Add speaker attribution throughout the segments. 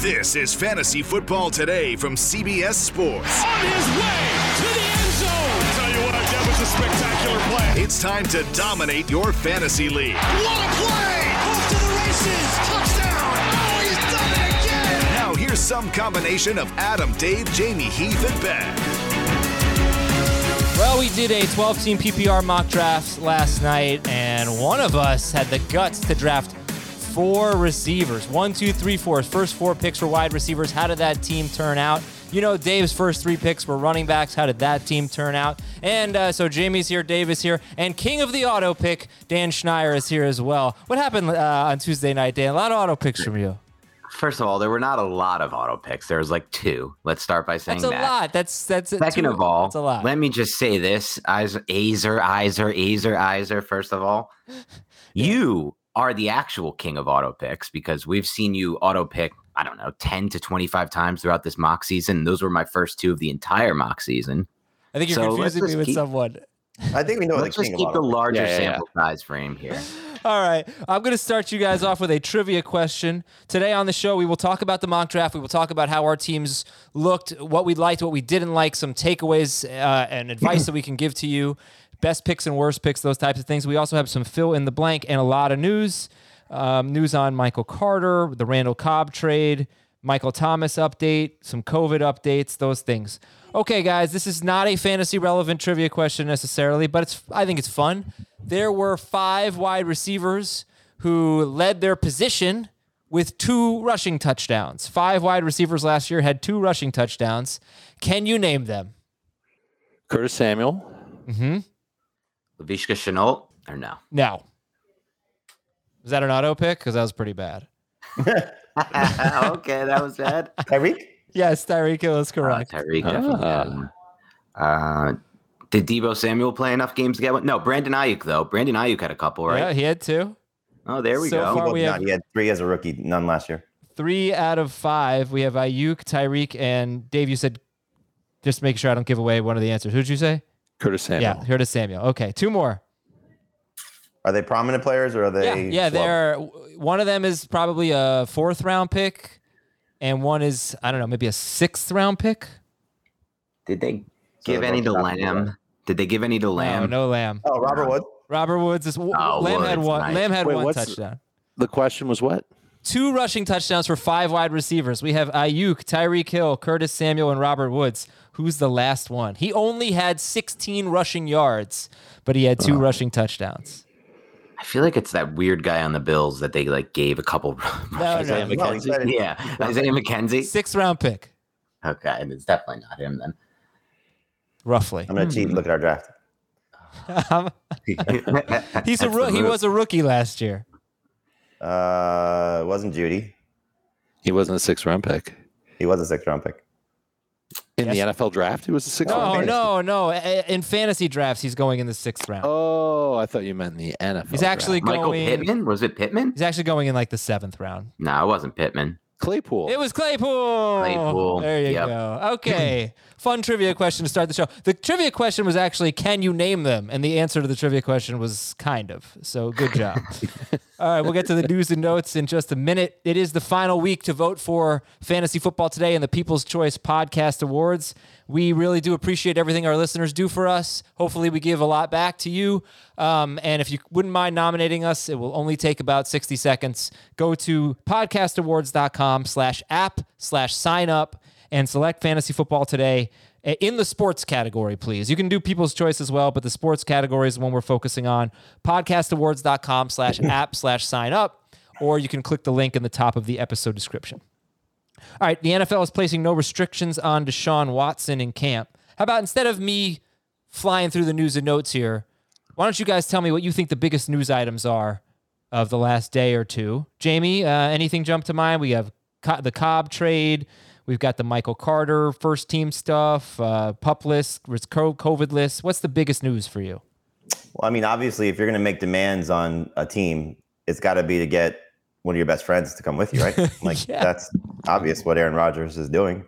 Speaker 1: This is Fantasy Football Today from CBS Sports.
Speaker 2: On his way to the end zone.
Speaker 3: Tell you what, that was a spectacular play.
Speaker 1: It's time to dominate your fantasy league.
Speaker 2: What a play! Off to the races. Touchdown. Oh, he's done it again.
Speaker 1: Now here's some combination of Adam, Dave, Jamey, Heath, and Ben.
Speaker 4: Well, we did a 12 team PPR mock draft last night, and one of us had the guts to draft four receivers. One, two, three, four. His first four picks were wide receivers. How did that team turn out? You know, Dave's first three picks were running backs. How did that team turn out? And uh, so Jamey's here, Dave is here, and king of the auto pick, Dan Schneier, is here as well. What happened uh, on Tuesday night, Dan? A lot of auto picks from you.
Speaker 5: First of all, there were not a lot of auto picks. There was like two. Let's start by saying
Speaker 4: That's a
Speaker 5: that.
Speaker 4: lot. That's that's
Speaker 5: Second
Speaker 4: two-
Speaker 5: of all,
Speaker 4: that's a lot.
Speaker 5: let me just say this: Azer, Iser, Azer, Iser. First of all, you are the actual king of auto picks because we've seen you auto pick. I don't know, ten to twenty-five times throughout this mock season. Those were my first two of the entire mock season.
Speaker 4: I think you're
Speaker 5: so
Speaker 4: confusing me with
Speaker 5: keep-
Speaker 4: someone.
Speaker 6: I think we know
Speaker 5: Let's
Speaker 6: the
Speaker 5: just
Speaker 6: king
Speaker 5: keep
Speaker 6: of
Speaker 5: the larger
Speaker 6: Yeah, yeah, yeah.
Speaker 5: sample size frame here.
Speaker 4: All right. I'm going to start you guys off with a trivia question. Today on the show, we will talk about the mock draft. We will talk about how our teams looked, what we liked, what we didn't like, some takeaways uh, and advice that we can give to you, best picks and worst picks, those types of things. We also have some fill in the blank and a lot of news. Um, news on Michael Carter, the Randall Cobb trade, Michael Thomas update, some COVID updates, those things. Okay, guys, this is not a fantasy relevant trivia question necessarily, but it's I think it's fun. There were five wide receivers who led their position with two rushing touchdowns. Five wide receivers last year had two rushing touchdowns. Can you name them?
Speaker 7: Curtis Samuel.
Speaker 5: Laviska Shenault or no?
Speaker 4: No. Was that an auto pick? Because that was pretty bad.
Speaker 5: okay, that was bad.
Speaker 6: Tyreek?
Speaker 4: Yes, Tyreek was is
Speaker 5: Uh,
Speaker 4: correct.
Speaker 5: Tyreek definitely
Speaker 7: Ah.
Speaker 5: had one. Uh, did Deebo Samuel play enough games to get one? No, Brandon Aiyuk though. Brandon Aiyuk had a couple, right?
Speaker 4: Yeah, he had two.
Speaker 5: Oh, there we
Speaker 4: So
Speaker 5: go.
Speaker 4: far- we have-
Speaker 6: he had three as a rookie, none last year.
Speaker 4: Three out of five. We have Aiyuk, Tyreek, and Dave. You said just make sure I don't give away one of the answers. Who'd you say?
Speaker 7: Curtis Samuel.
Speaker 4: Yeah, Curtis Samuel. Okay, two more.
Speaker 6: Are they prominent players or are they?
Speaker 4: yeah.
Speaker 6: flub?
Speaker 4: They're one of them is probably a fourth round pick, and one is I don't know, maybe a sixth round pick.
Speaker 5: Did they
Speaker 6: So
Speaker 5: give
Speaker 6: they're
Speaker 5: any to
Speaker 6: both not
Speaker 5: Lamb? Did they give any to Lamb?
Speaker 4: no Lamb.
Speaker 6: Oh, Robert Woods.
Speaker 4: Robert Woods is
Speaker 5: Oh,
Speaker 4: Lamb had one.
Speaker 5: nice.
Speaker 4: Lamb had
Speaker 7: Wait,
Speaker 4: one touchdown.
Speaker 7: The question was what?
Speaker 4: Two rushing touchdowns for five wide receivers. We have Aiyuk, Tyreek Hill, Curtis Samuel, and Robert Woods. Who's the last one? He only had 16 rushing yards, but he had two
Speaker 5: Uh-huh.
Speaker 4: rushing touchdowns.
Speaker 5: I feel like it's that weird guy on the Bills that they like gave a couple.
Speaker 4: No,
Speaker 6: Isaiah
Speaker 4: no.
Speaker 6: McKenzie. No, he said-
Speaker 5: yeah, Isaiah McKenzie.
Speaker 4: Sixth round pick,
Speaker 5: Okay, and it's definitely not him then.
Speaker 4: roughly.
Speaker 6: I'm gonna cheat. and Look at our draft.
Speaker 4: He's a
Speaker 5: That's
Speaker 4: roo-
Speaker 5: the
Speaker 4: he was a rookie last year.
Speaker 6: Uh, it wasn't Jeudy.
Speaker 7: He wasn't a sixth round pick.
Speaker 6: He was a sixth round pick.
Speaker 7: In
Speaker 4: Yes.
Speaker 7: the NFL draft, he was a sixth
Speaker 4: No,
Speaker 7: round pick.
Speaker 4: no, no. In fantasy drafts, he's going in the sixth round.
Speaker 7: Oh, I thought you meant the NFL.
Speaker 4: He's actually
Speaker 7: draft.
Speaker 5: Michael
Speaker 4: going.
Speaker 5: Pittman? Was it Pittman?
Speaker 4: He's actually going in like the seventh round.
Speaker 5: No, it wasn't Pittman.
Speaker 7: Claypool.
Speaker 4: It was Claypool.
Speaker 5: Claypool,
Speaker 4: There you
Speaker 5: yep.
Speaker 4: go. Okay. Fun trivia question to start the show. The trivia question was actually, can you name them? And the answer to the trivia question was kind of. So good job. All right, we'll get to the news and notes in just a minute. It is the final week to vote for Fantasy Football Today and the People's Choice Podcast Awards. We really do appreciate everything our listeners do for us. Hopefully, we give a lot back to you. Um, and if you wouldn't mind nominating us, it will only take about 60 seconds. Go to podcastawards.com slash app slash sign up and select Fantasy Football Today in the sports category, please. You can do People's Choice as well, but the sports category is the one we're focusing on. Podcastawards.com slash app slash sign up, or you can click the link in the top of the episode description. All right, the NFL is placing no restrictions on Deshaun Watson in camp. How about instead of me flying through the news and notes here, why don't you guys tell me what you think the biggest news items are of the last day or two. Jamey, uh, anything jump to mind? We have Co- the Cobb trade. We've got the Michael Carter first team stuff, uh, pup list, co- COVID list. What's the biggest news for you?
Speaker 6: Well, I mean, obviously, if you're going to make demands on a team, it's got to be to get one of your best friends to come with you, right? Like
Speaker 4: Yeah.
Speaker 6: that's obvious what Aaron Rodgers is doing.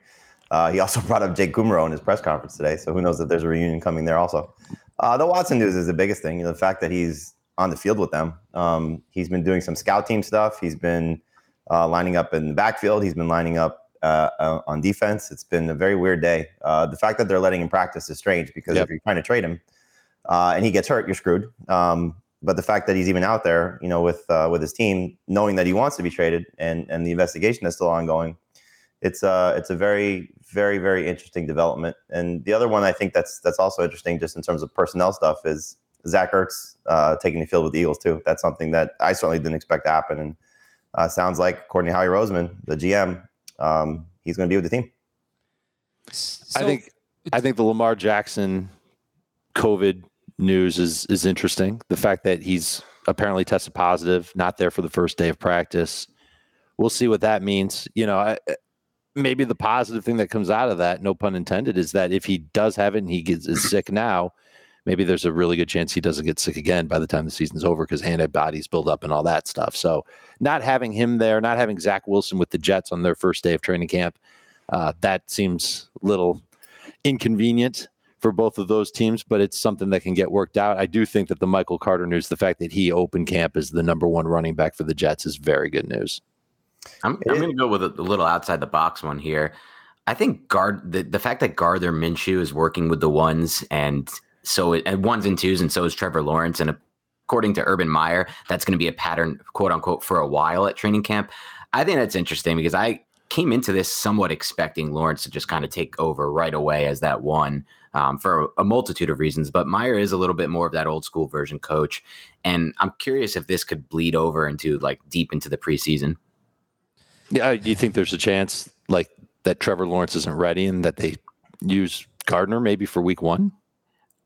Speaker 6: Uh, he also brought up Jake Kumerow in his press conference today, so who knows if there's a reunion coming there also. Uh, the Watson news is the biggest thing. You know, the fact that he's on the field with them. Um, he's been doing some scout team stuff. He's been uh, lining up in the backfield. He's been lining up uh, uh, on defense. It's been a very weird day. Uh, the fact that they're letting him practice is strange because
Speaker 7: Yep.
Speaker 6: if you're trying to trade him uh, and he gets hurt, you're screwed. Um, but the fact that he's even out there, you know, with uh, with his team, knowing that he wants to be traded, and and the investigation is still ongoing, it's uh it's a very very very interesting development. And the other one I think that's that's also interesting, just in terms of personnel stuff, is Zach Ertz uh, taking the field with the Eagles too. That's something that I certainly didn't expect to happen, and uh, sounds like according to Howie Roseman, the GM, um, he's going to be with the team.
Speaker 7: I think I think the Lamar Jackson COVID news is is interesting. The fact that he's apparently tested positive, not there for the first day of practice. We'll see what that means. You know, I, maybe the positive thing that comes out of that, no pun intended, is that if he does have it and he gets is sick now, maybe there's a really good chance he doesn't get sick again by the time the season's over because antibodies build up and all that stuff. So, not having him there, not having Zach Wilson with the Jets on their first day of training camp, uh, that seems a little inconvenient for both of those teams, but it's something that can get worked out. I do think that the Michael Carter news, the fact that he opened camp as the number one running back for the Jets, is very good news.
Speaker 5: I'm, I'm going to go with a, a little outside the box one here. I think guard the, the fact that Gardner Minshew is working with the ones and so it, and ones and twos, and so is Trevor Lawrence. And according to Urban Meyer, that's going to be a pattern, quote unquote, for a while at training camp. I think that's interesting because I came into this somewhat expecting Lawrence to just kind of take over right away as that one um, for a multitude of reasons. But Meyer is a little bit more of that old school version coach. And I'm curious if this could bleed over into like deep into the preseason.
Speaker 7: Yeah, do you think there's a chance like that Trevor Lawrence isn't ready and that they use Gardner maybe for week one?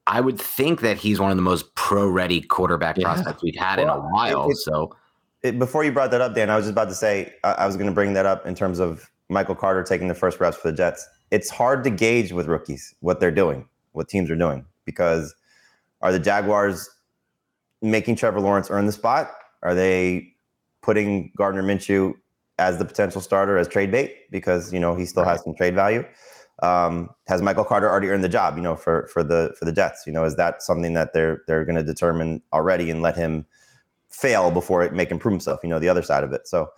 Speaker 5: I would think that he's one of the most pro ready quarterback
Speaker 7: Yeah.
Speaker 5: prospects we've had in a while.
Speaker 6: it- it-
Speaker 5: so
Speaker 6: It, before you brought that up, Dan, I was just about to say I, I was going to bring that up in terms of Michael Carter taking the first reps for the Jets. It's hard to gauge with rookies what they're doing, what teams are doing, because are the Jaguars making Trevor Lawrence earn the spot? Are they putting Gardner Minshew as the potential starter as trade bait because you know he still has some trade value? Um, has Michael Carter already earned the job? You know, for for the for the Jets, you know, is that something that they're they're going to determine already and let him fail before it make him prove himself? You know, the other side of it. So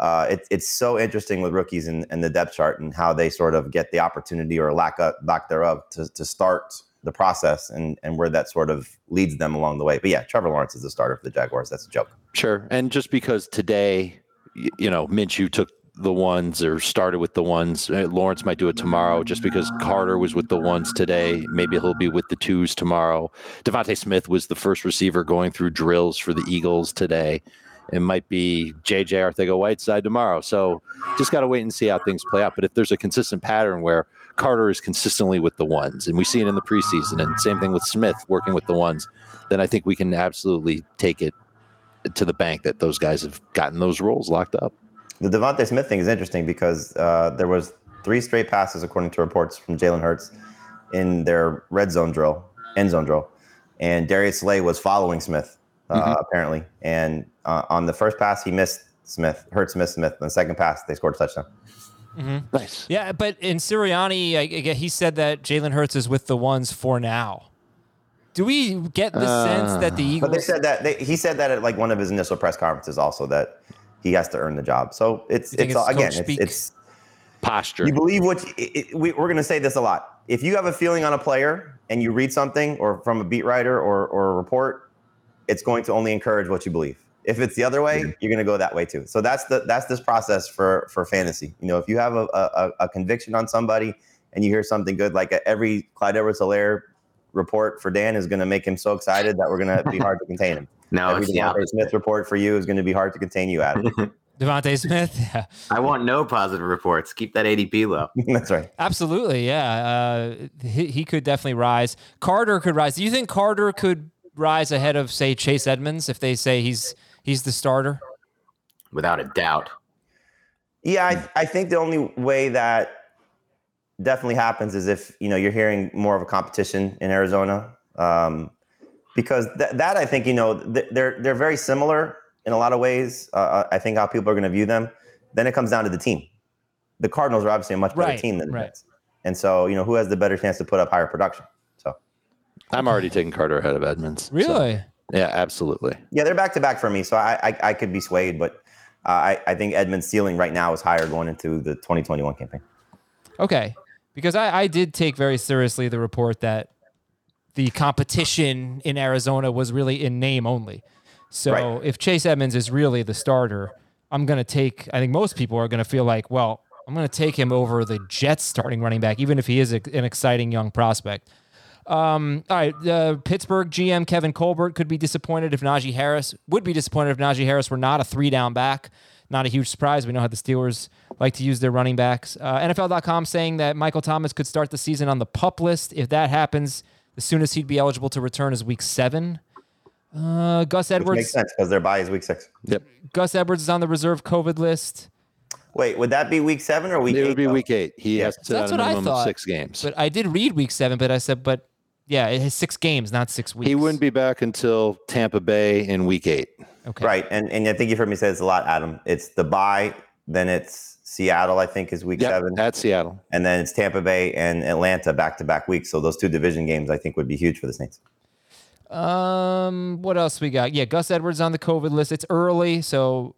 Speaker 6: uh, it's it's so interesting with rookies and, and the depth chart and how they sort of get the opportunity or lack of, lack thereof to to start the process and and where that sort of leads them along the way. But yeah, Trevor Lawrence is the starter for the Jaguars. That's a joke.
Speaker 7: Sure. And just because today, you know, Minshew took the ones or started with the ones, uh, Lawrence might do it tomorrow. Just because Carter was with the ones today, maybe he'll be with the twos tomorrow. DeVonta Smith was the first receiver going through drills for the Eagles today. It might be JJ Arcega-Whiteside tomorrow. So just got to wait and see how things play out. But if there's a consistent pattern where Carter is consistently with the ones, and we see it in the preseason, and same thing with Smith working with the ones, then I think we can absolutely take it to the bank that those guys have gotten those roles locked up.
Speaker 6: The DeVonta Smith thing is interesting because uh, there was three straight passes, according to reports from Jalen Hurts, in their red zone drill, end zone drill, and Darius Slay was following Smith uh, apparently. And uh, on the first pass, he missed Smith. Hurts missed Smith. On the second pass, they scored a touchdown.
Speaker 7: Nice.
Speaker 4: Yeah, but in Sirianni, I, I he said that Jalen Hurts is with the ones for now. Do we get the sense that the Eagles?
Speaker 6: But they said that they, he said that at like one of his initial press conferences also that he has to earn the job. So it's it's,
Speaker 4: it's
Speaker 6: again it's, it's
Speaker 7: Posture.
Speaker 6: you believe what it, it- we, we're going to say this a lot. If you have a feeling on a player and you read something or from a beat writer or, or a report, it's going to only encourage what you believe. If it's the other way, mm-hmm. you're going to go that way too. So that's the that's this process for for fantasy. You know, if you have a, a, a conviction on somebody and you hear something good, like uh, every Clyde Edwards-Helaire report for Dan is going to make him so excited that we're going to be hard to contain him.
Speaker 5: No,
Speaker 6: every
Speaker 5: it's the DeVonta.
Speaker 6: Smith report for you is going to be hard to contain you, Adam.
Speaker 4: DeVonta Smith. Yeah,
Speaker 5: I want no positive reports. Keep that ADP low.
Speaker 6: that's right.
Speaker 4: absolutely. Yeah, uh, he, he could definitely rise. Carter could rise. Do you think Carter could rise ahead of, say, Chase Edmonds if they say he's He's the starter.
Speaker 5: Without a doubt.
Speaker 6: Yeah, I, I think the only way that definitely happens is if you know you're hearing more of a competition in Arizona, um, because th- that I think you know th- they're they're very similar in a lot of ways. Uh, I think how people are going to view them. Then it comes down to the team. The Cardinals are obviously a much better
Speaker 4: Right,
Speaker 6: team than the
Speaker 4: right.
Speaker 6: Jets, and so you know who has the better chance to put up higher production. So
Speaker 7: I'm already taking Carter ahead of Edmonds. so-
Speaker 4: Really?
Speaker 7: yeah, absolutely.
Speaker 6: yeah, they're back to back for me. So I I, I could be swayed, but uh, I I think Edmonds' ceiling right now is higher going into the 2021 campaign.
Speaker 4: Okay. Because I, I did take very seriously the report that the competition in Arizona was really in name only. So
Speaker 6: Right.
Speaker 4: if Chase Edmonds is really the starter, I'm going to take, I think most people are going to feel like, well, I'm going to take him over the Jets starting running back, even if he is a, an exciting young prospect. Um, all right, uh, Pittsburgh GM Kevin Colbert could be disappointed if Najee Harris would be disappointed if Najee Harris were not a three down back. Not a huge surprise. We know how the Steelers like to use their running backs. Uh, NFL.com saying that Michael Thomas could start the season on the pup list. If that happens, the soonest he'd be eligible to return is week seven. Uh, Gus
Speaker 6: Which
Speaker 4: Edwards.
Speaker 6: makes sense because their bye is week six.
Speaker 7: Yep.
Speaker 4: Gus Edwards is on the reserve COVID list.
Speaker 6: Wait, would that be week seven or week
Speaker 7: It
Speaker 6: eight?
Speaker 7: would be
Speaker 6: though?
Speaker 7: week eight. He has to sit
Speaker 4: That's
Speaker 7: out a
Speaker 4: what I
Speaker 7: minimum of
Speaker 4: thought.
Speaker 7: six games.
Speaker 4: But I did read week seven, but I said, but yeah, it has six games, not six weeks.
Speaker 7: he wouldn't be back until Tampa Bay in week eight.
Speaker 4: okay.
Speaker 6: Right, and and I think you've heard me say this a lot, Adam. It's the bye, then it's Seattle. I think is week
Speaker 7: Yep,
Speaker 6: seven,
Speaker 7: at Seattle.
Speaker 6: and then it's Tampa Bay and Atlanta back to back weeks. So those two division games, I think, would be huge for the Saints.
Speaker 4: Um, what else we got? Yeah, Gus Edwards on the COVID list. It's early, so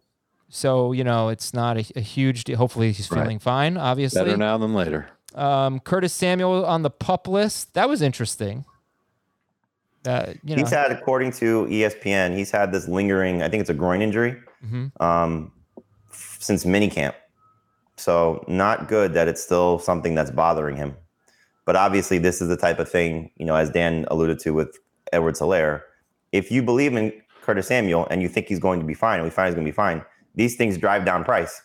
Speaker 4: so you know it's not a, a huge. deal. Hopefully he's
Speaker 7: Right.
Speaker 4: feeling fine. Obviously,
Speaker 7: Better now than later.
Speaker 4: Um, Curtis Samuel on the pup list. That was interesting. Uh, you know,
Speaker 6: He's had, according to ESPN, he's had this lingering. I think it's a groin injury
Speaker 4: Mhm.
Speaker 6: um, f- since minicamp. So not good that it's still something that's bothering him. But obviously, this is the type of thing, you know, as Dan alluded to with Edwards-Helaire. If you believe in Curtis Samuel and you think he's going to be fine, and we find he's going to be fine, these things drive down price,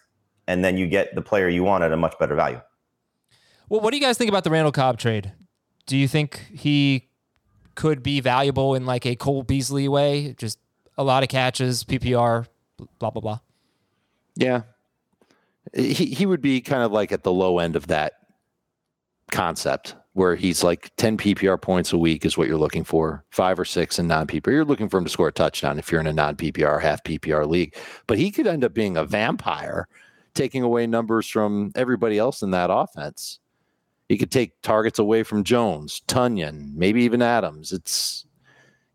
Speaker 6: and then you get the player you want at a much better value.
Speaker 4: well, what do you guys think about the Randall Cobb trade? Do you think he could be valuable in like a Cole Beasley way? Just a lot of catches, PPR, blah blah blah.
Speaker 7: Yeah. He he would be kind of like at the low end of that concept where he's like 10 PPR points a week is what you're looking for, five or six in non PPR. You're looking for him to score a touchdown if you're in a non PPR, half PPR league. But he could end up being a vampire, taking away numbers from everybody else in that offense. He could take targets away from Jones, Tonyan, maybe even Adams. It's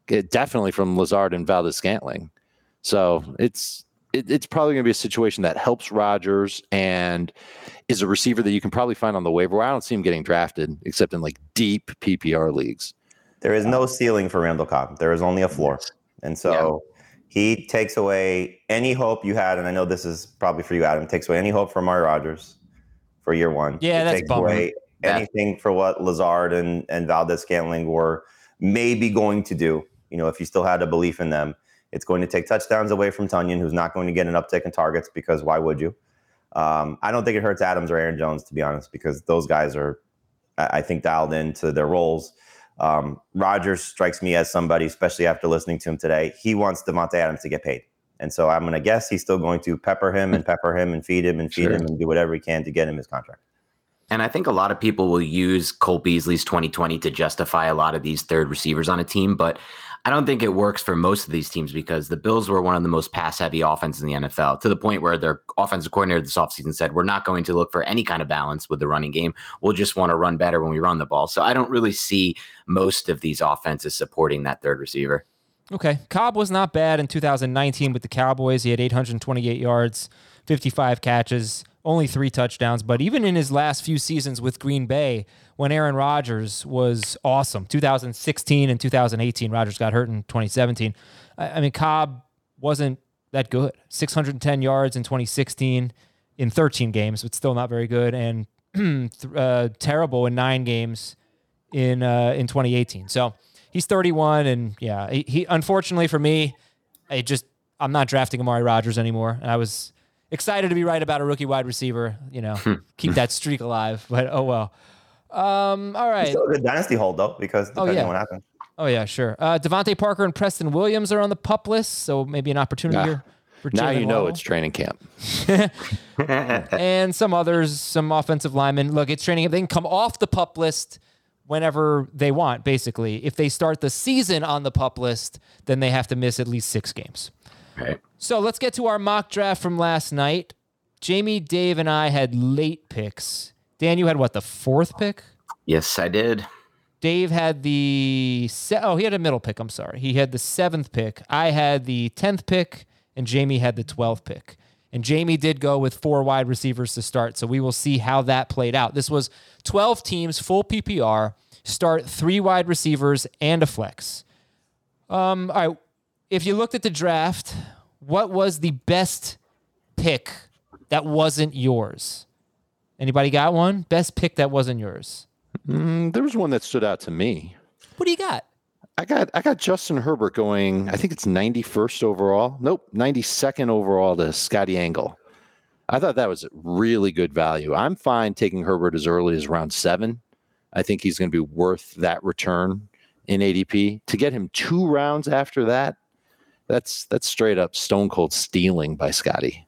Speaker 7: it, definitely from Lazard and Valdes-Scantling. So it's it, it's probably going to be a situation that helps Rodgers and is a receiver that you can probably find on the waiver. wire. I don't see him getting drafted except in like deep PPR leagues.
Speaker 6: There is no ceiling for Randall Cobb. There is only a floor. And so he takes away any hope you had. And I know this is probably for you, Adam, takes away any hope for Amari Rodgers for year one.
Speaker 4: Yeah,
Speaker 6: It
Speaker 4: that's
Speaker 6: takes
Speaker 4: bummer.
Speaker 6: away
Speaker 5: That-
Speaker 6: anything for what Lazard and, and Valdes-Scantling were maybe going to do. You know, if you still had a belief in them, it's going to take touchdowns away from Tonyan, who's not going to get an uptick in targets because why would you? Um, I don't think it hurts Adams or Aaron Jones, to be honest, because those guys are, I I think, dialed into their roles. Um, Rodgers strikes me as somebody, especially after listening to him today, he wants Davante Adams to get paid. And so I'm going to guess he's still going to pepper him and pepper him and feed him and feed
Speaker 7: Sure.
Speaker 6: him and do whatever he can to get him his contract.
Speaker 5: And I think a lot of people will use Cole Beasley's 2020 to justify a lot of these third receivers on a team, but I don't think it works for most of these teams because the Bills were one of the most pass heavy offenses in the NFL to the point where their offensive coordinator this offseason said, We're not going to look for any kind of balance with the running game. We'll just want to run better when we run the ball. So I don't really see most of these offenses supporting that third receiver.
Speaker 4: Okay. Cobb was not bad in 2019 with the Cowboys. He had 828 yards, 55 catches, only three touchdowns. But even in his last few seasons with Green Bay, when Aaron Rodgers was awesome, 2016 and 2018, Rodgers got hurt in 2017. I, mean, Cobb wasn't that good. 610 yards in 2016 in 13 games, but still not very good. And uh, terrible in nine games in uh, in 2018. So he's 31, and yeah, he, he unfortunately for me, I just I'm not drafting Amari Rodgers anymore. And I was excited to be right about a rookie wide receiver. You know, keep that streak alive. But oh well. Um, all right.
Speaker 6: Still a good dynasty hold, though, because
Speaker 4: Oh, yeah.
Speaker 6: on what happens.
Speaker 4: Oh yeah, sure. Uh, DeVante Parker and Preston Williams are on the pup list, so maybe an opportunity here for
Speaker 7: Now
Speaker 4: Jalen
Speaker 7: you know
Speaker 4: Waddle.
Speaker 7: it's training camp.
Speaker 4: and some others, some offensive linemen. Look, it's training. They can come off the pup list whenever they want, basically. If they start the season on the pup list, then they have to miss at least six games.
Speaker 5: Right.
Speaker 4: So let's get to our mock draft from last night. Jamey, Dave, and I had late picks. Dan, you had what, the fourth pick?
Speaker 5: Yes, I did.
Speaker 4: Dave had the se- oh he had a middle pick. I'm sorry, he had the seventh pick. I had the tenth pick, and Jamey had the twelfth pick. And Jamey did go with four wide receivers to start, so we will see how that played out. This was 12 teams, full PPR. Start three wide receivers and a flex. Um, all right. If you looked at the draft, what was the best pick that wasn't yours? Anybody got one? Best pick that wasn't yours.
Speaker 7: Mm, there was one that stood out to me.
Speaker 4: What do you got?
Speaker 7: I got I got Justin Herbert going. I think it's 91st overall. Nope, 92nd overall to Scotty Angle. I thought that was really good value. I'm fine taking Herbert as early as round seven. I think he's going to be worth that return in ADP. To get him two rounds after that, that's that's straight up stone cold stealing by Scotty.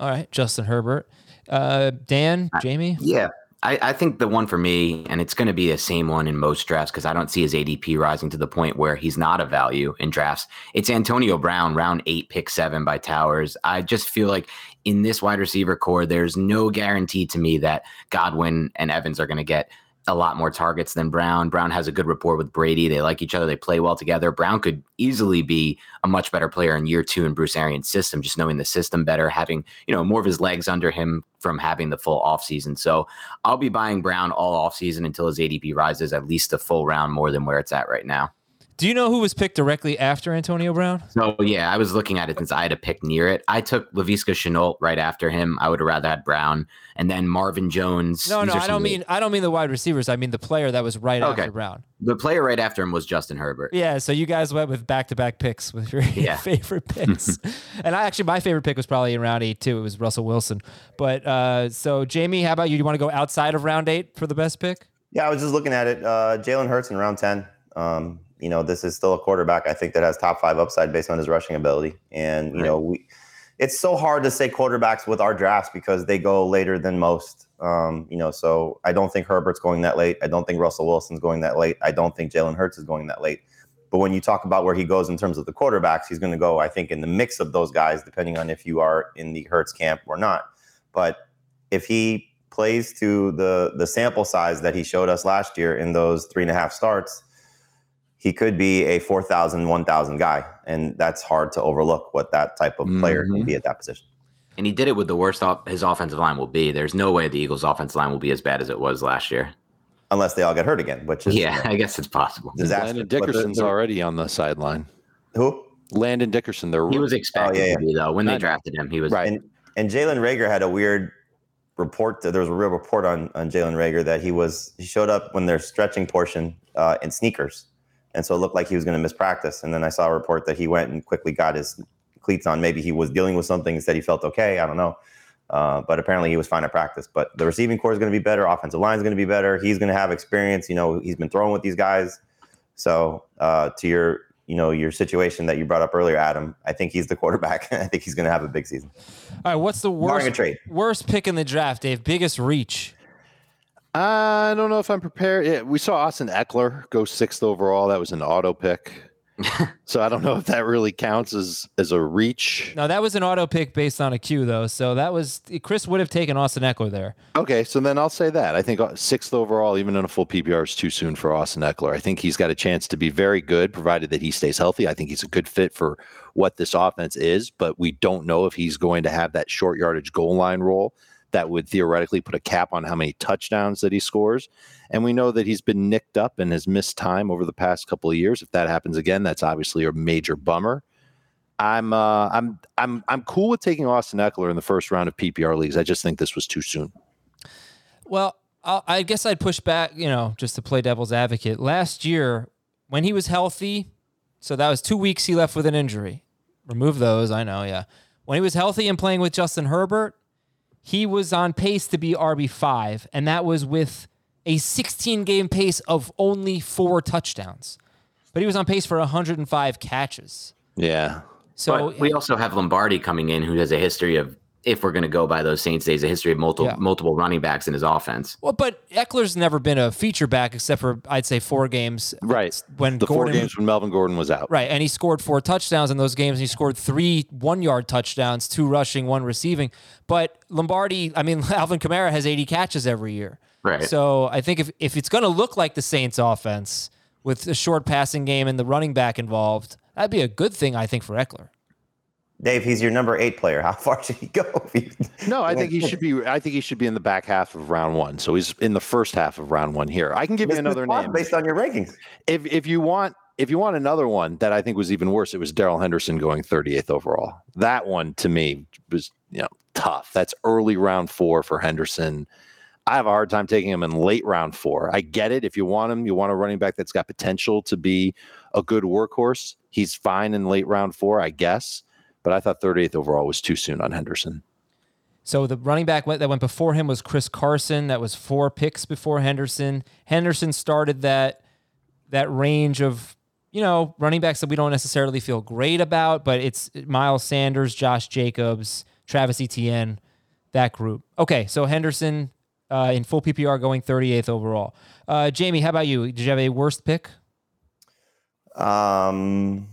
Speaker 4: All right, Justin Herbert. Uh, Dan, Jamey.
Speaker 5: Yeah. I, I think the one for me, and it's going to be the same one in most drafts because I don't see his ADP rising to the point where he's not a value in drafts. It's Antonio Brown, round eight, pick seven by Towers. I just feel like in this wide receiver corps, there's no guarantee to me that Godwin and Evans are going to get a lot more targets than Brown. Brown has a good rapport with Brady. They like each other. They play well together. Brown could easily be a much better player in year two in Bruce Arians' system, just knowing the system better, having, you know, more of his legs under him from having the full offseason. So I'll be buying Brown all offseason until his ADP rises at least a full round more than where it's at right now.
Speaker 4: Do you know who was picked directly after Antonio Brown?
Speaker 5: So yeah, I was looking at it since I had to pick near it. I took Laviska Shenault right after him. I would have rather had Brown and then Marvin Jones.
Speaker 4: No,
Speaker 5: These
Speaker 4: no, I don't
Speaker 5: of
Speaker 4: mean I don't mean the wide receivers. I mean the player that was right
Speaker 5: Okay.
Speaker 4: after Brown.
Speaker 5: the player right after him was Justin Herbert.
Speaker 4: Yeah, so you guys went with back to back picks with your
Speaker 5: Yeah.
Speaker 4: favorite picks. and I actually my favorite pick was probably in round eight too. It was Russell Wilson. But uh, so Jamey, how about you? Do you want to go outside of round eight for the best pick?
Speaker 6: Yeah, I was just looking at it. Uh, Jalen Hurts in round 10. Um, you know, this is still a quarterback, I think, that has top five upside based on his rushing ability. And, you know, we it's so hard to say quarterbacks with our drafts because they go later than most. Um, you know, so I don't think Herbert's going that late. I don't think Russell Wilson's going that late. I don't think Jalen Hurts is going that late. But when you talk about where he goes in terms of the quarterbacks, he's going to go, I think, in the mix of those guys, depending on if you are in the Hurts camp or not. But if he plays to the the sample size that he showed us last year in those three and a half starts, he could be a 4,000, 1,000 guy. And that's hard to overlook what that type of player can
Speaker 7: Mhm.
Speaker 6: be at that position.
Speaker 5: And he did it with the worst off his offensive line will be. There's no way the Eagles' offensive line will be as bad as it was last year.
Speaker 6: Unless they all get hurt again, which is
Speaker 5: Yeah, I guess it's possible.
Speaker 6: disaster.
Speaker 7: Landon Dickerson's
Speaker 6: the-
Speaker 7: already on the sideline.
Speaker 6: Who?
Speaker 7: Landon Dickerson, they're
Speaker 5: He was expected
Speaker 6: Oh, yeah,
Speaker 5: to be though. When they drafted him, he was
Speaker 7: Right.
Speaker 6: And and Jalen Reagor had a weird report. That there was a real report on on Jalen Reagor that he was he showed up when their stretching portion uh, in sneakers, and so it looked like he was going to miss practice. And then I saw a report that he went and quickly got his cleats on. Maybe he was dealing with something and said he felt okay. I don't know. Uh, but apparently he was fine at practice. But the receiving corps is going to be better. Offensive line is going to be better. He's going to have experience. You know, he's been throwing with these guys. So uh, to your, you know, your situation that you brought up earlier, Adam, I think he's the quarterback. I think he's going to have a big season.
Speaker 4: All right, what's the worst
Speaker 6: trade.
Speaker 4: worst pick in the draft, Dave? Biggest reach.
Speaker 7: I don't know if I'm prepared. Yeah, we saw Austin Ekeler go sixth overall. That was an auto pick. so I don't know if that really counts as as a reach.
Speaker 4: No, that was an auto pick based on a cue though. So that was Chris would have taken Austin Ekeler there.
Speaker 7: Okay, so then I'll say that. I think uh, sixth overall, even in a full PPR, is too soon for Austin Ekeler. I think he's got a chance to be very good, provided that he stays healthy. I think he's a good fit for what this offense is, but we don't know if he's going to have that short yardage goal line role that would theoretically put a cap on how many touchdowns that he scores. And we know that he's been nicked up and has missed time over the past couple of years. If that happens again, that's obviously a major bummer. I'm uh, I'm I'm I'm cool with taking Austin Ekeler in the first round of PPR leagues. I just think this was too soon.
Speaker 4: Well, I'll, I guess I'd push back, you know, just to play devil's advocate. Last year, when he was healthy, so that was two weeks he left with an injury. Remove those, I know, yeah. When he was healthy and playing with Justin Herbert, he was on pace to be RB5, and that was with a 16 game pace of only four touchdowns. but he was on pace for 105 catches.
Speaker 7: Yeah.
Speaker 4: So
Speaker 5: but we also have Lombardi coming in, who has a history of, if we're going to go by those Saints days, a history of multiple
Speaker 4: Yeah.
Speaker 5: multiple running backs in his offense.
Speaker 4: well, but Ekeler's never been a feature back except for I'd say four games.
Speaker 7: Right.
Speaker 4: When
Speaker 7: the
Speaker 4: Gordon,
Speaker 7: four games when Melvin Gordon was out.
Speaker 4: Right, and he scored four touchdowns in those games. And he scored three one-yard touchdowns, two rushing, one receiving. But Lombardi, I mean, Alvin Kamara has 80 catches every year.
Speaker 5: Right.
Speaker 4: So I think if if it's going to look like the Saints' offense with a short passing game and the running back involved, that'd be a good thing, I think, for Ekeler.
Speaker 6: Dave, he's your number eight player. How far should he go?
Speaker 7: No, I think he should be. I think he should be in the back half of round one. So he's in the first half of round one here. I can give you another name
Speaker 6: based on your rankings.
Speaker 7: if if you want. If you want another one that I think was even worse, it was Darrell Henderson going 38th overall. That one to me was you know tough. That's early round four for Henderson. I have a hard time taking him in late round four. I get it. If you want him, you want a running back that's got potential to be a good workhorse. He's fine in late round four, I guess. But I thought 38th overall was too soon on Henderson.
Speaker 4: So the running back went- that went before him was Chris Carson. That was four picks before Henderson. Henderson started that that range of you know running backs that we don't necessarily feel great about, but it's Miles Sanders, Josh Jacobs, Travis Etienne, that group. Okay, so Henderson uh, in full PPR going 38th overall. Uh, Jamey, how about you? Did you have a worst pick?
Speaker 6: Um,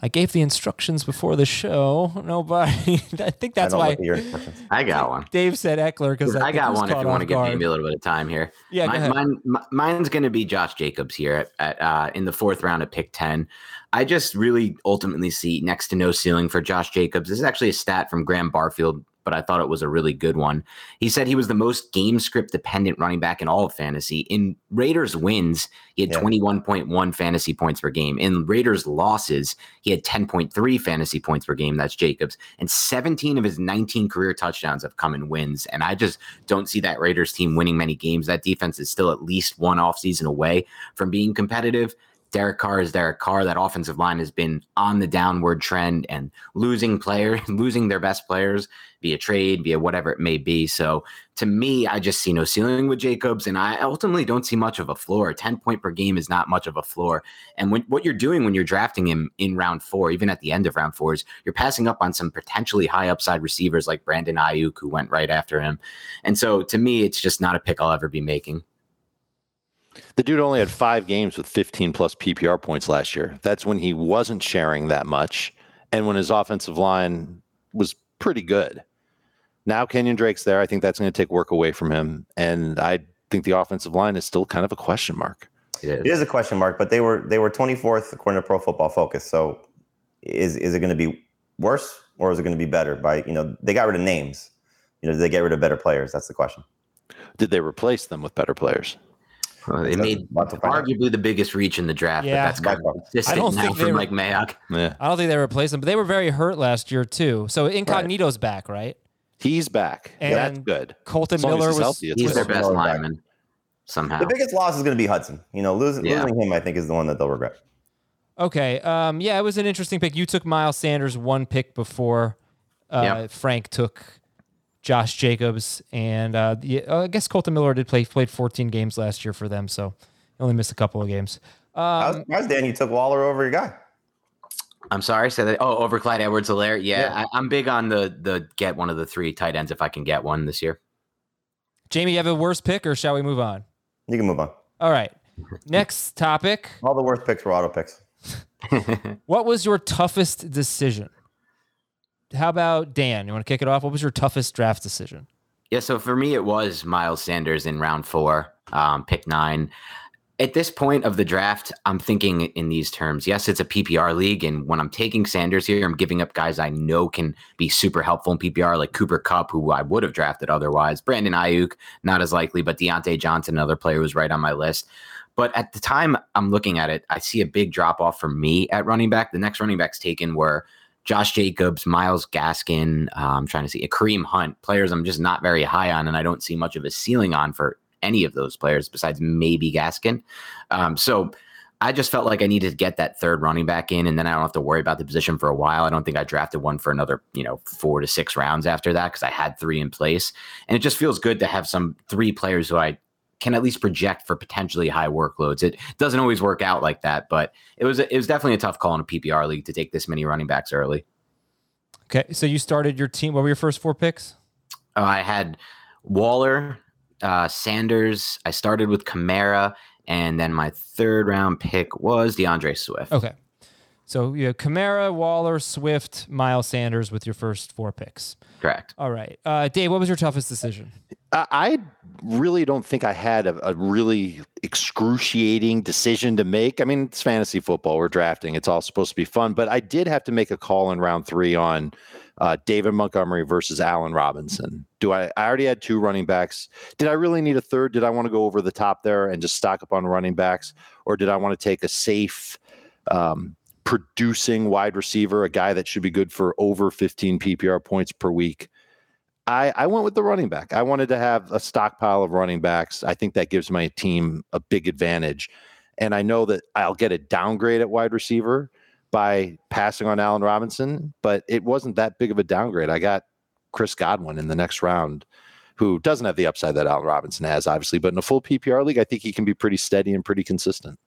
Speaker 4: I gave the instructions before the show. Nobody. I think that's
Speaker 6: don't
Speaker 4: why
Speaker 6: look at your instructions.
Speaker 5: I got one.
Speaker 4: Dave said Ekeler because
Speaker 5: I got one. If you want to give me a little bit of time here,
Speaker 4: Yeah, go
Speaker 5: Mine-
Speaker 4: ahead.
Speaker 5: mine, mi- mine's going to be Josh Jacobs here at, at uh, in the fourth round of pick ten. I just really ultimately see next to no ceiling for Josh Jacobs. This is actually a stat from Graham Barfield, but I thought it was a really good one. He said he was the most game script dependent running back in all of fantasy. In Raiders wins, he had
Speaker 6: Yeah.
Speaker 5: 21.1 fantasy points per game. In Raiders losses, he had 10.3 fantasy points per game. That's Jacobs. And 17 of his 19 career touchdowns have come in wins. And I just don't see that Raiders team winning many games. That defense is still at least one offseason away from being competitive. Derek Carr is Derek Carr. That offensive line has been on the downward trend and losing players, losing their best players via trade, via whatever it may be. So to me, I just see no ceiling with Jacobs, and I ultimately don't see much of a floor. 10 point per game is not much of a floor. And when, what you're doing when you're drafting him in round four, even at the end of round four, is you're passing up on some potentially high upside receivers like Brandon Aiyuk, who went right after him. And so to me, it's just not a pick I'll ever be making.
Speaker 7: The dude only had five games with 15 plus PPR points last year. That's when he wasn't sharing that much and when his offensive line was pretty good. Now Kenyan Drake's there. I think that's going to take work away from him. And I think the offensive line is still kind of a question mark.
Speaker 5: It is.
Speaker 6: It is a question mark, but they were they were 24th according to Pro Football Focus. So is is it going to be worse or is it going to be better? By you know they got rid of names. You know, did they get rid of better players? That's the question.
Speaker 7: Did they replace them with better players?
Speaker 5: Well, they
Speaker 6: That's
Speaker 5: made
Speaker 6: about to find out.
Speaker 5: arguably the biggest reach in the draft,
Speaker 4: Yeah.
Speaker 5: but that's kind
Speaker 6: By
Speaker 5: of
Speaker 6: far.
Speaker 5: consistent
Speaker 4: I don't
Speaker 5: now
Speaker 4: think they
Speaker 5: from
Speaker 4: were-
Speaker 5: Mike Mayock.
Speaker 7: Yeah.
Speaker 4: I don't think they replaced him, but they were very hurt last year too. So Incognito's back, right?
Speaker 7: He's back. that's
Speaker 4: And
Speaker 7: good.
Speaker 4: Kolton
Speaker 7: As long as
Speaker 4: Miller
Speaker 7: he's
Speaker 4: was,
Speaker 7: healthy, it's
Speaker 5: He's their best
Speaker 6: Miller back.
Speaker 5: lineman somehow.
Speaker 6: The biggest loss is going to be Hudson. You know, losing
Speaker 5: Yeah.
Speaker 6: losing him, I think, is the one that they'll regret.
Speaker 4: okay. Um, yeah, it was an interesting pick. You took Miles Sanders one pick before uh,
Speaker 5: Yep.
Speaker 4: Frank took Josh Jacobs, and uh, the, uh, I guess Kolton Miller did play played 14 games last year for them, so he only missed a couple of games.
Speaker 6: I was
Speaker 4: Um,
Speaker 6: surprised, Dan, you took Waller over your guy.
Speaker 5: I'm sorry, said that. Oh, over Clyde Edwards-Helaire. Yeah, I, I'm big on the the get one of the three tight ends if I can get one this year.
Speaker 4: Jamey, you have a worse pick, or shall we move on?
Speaker 6: You can move on.
Speaker 4: All right. Next topic.
Speaker 6: All the worst picks were auto picks.
Speaker 4: What was your toughest decision? How about Dan? You want to kick it off? What was your toughest draft decision?
Speaker 5: Yeah, so for me, it was Miles Sanders in round four, um, pick nine. At this point of the draft, I'm thinking in these terms. Yes, it's a PPR league, and when I'm taking Sanders here, I'm giving up guys I know can be super helpful in PPR, like Cooper Kupp, who I would have drafted otherwise. Brandon Aiyuk, not as likely, but Diontae Johnson, another player who's right on my list. But at the time I'm looking at it, I see a big drop off for me at running back. The next running backs taken were Josh Jacobs, Myles Gaskin. Uh, I'm trying to see a Kareem Hunt, players I'm just not very high on, and I don't see much of a ceiling on for any of those players besides maybe Gaskin. Um, so I just felt like I needed to get that third running back in, and then I don't have to worry about the position for a while. I don't think I drafted one for another, you know, four to six rounds after that because I had three in place, and it just feels good to have some three players who I can at least project for potentially high workloads. It doesn't always work out like that, but it was it was definitely a tough call in a PPR league to take this many running backs early.
Speaker 4: Okay, so you started your team. What were your first four picks?
Speaker 5: Uh, I had Waller, uh, Sanders. I started with Kamara, and then my third round pick was D'Andre Swift.
Speaker 4: Okay, so you have Kamara, Waller, Swift, Miles Sanders with your first four picks.
Speaker 5: Correct.
Speaker 4: All right, uh, Dave. What was your toughest decision?
Speaker 7: I really don't think I had a, a, really excruciating decision to make. I mean, it's fantasy football. We're drafting. It's all supposed to be fun. But I did have to make a call in round three on uh, David Montgomery versus Allen Robinson. Do I? I already had two running backs. Did I really need a third? Did I want to go over the top there and just stock up on running backs, or did I want to take a safe? Um, producing wide receiver, a guy that should be good for over 15 PPR points per week. I, I went with the running back. I wanted to have a stockpile of running backs. I think that gives my team a big advantage. And I know that I'll get a downgrade at wide receiver by passing on Allen Robinson, but it wasn't that big of a downgrade. I got Chris Godwin in the next round, who doesn't have the upside that Allen Robinson has, obviously, but in a full PPR league, I think he can be pretty steady and pretty consistent.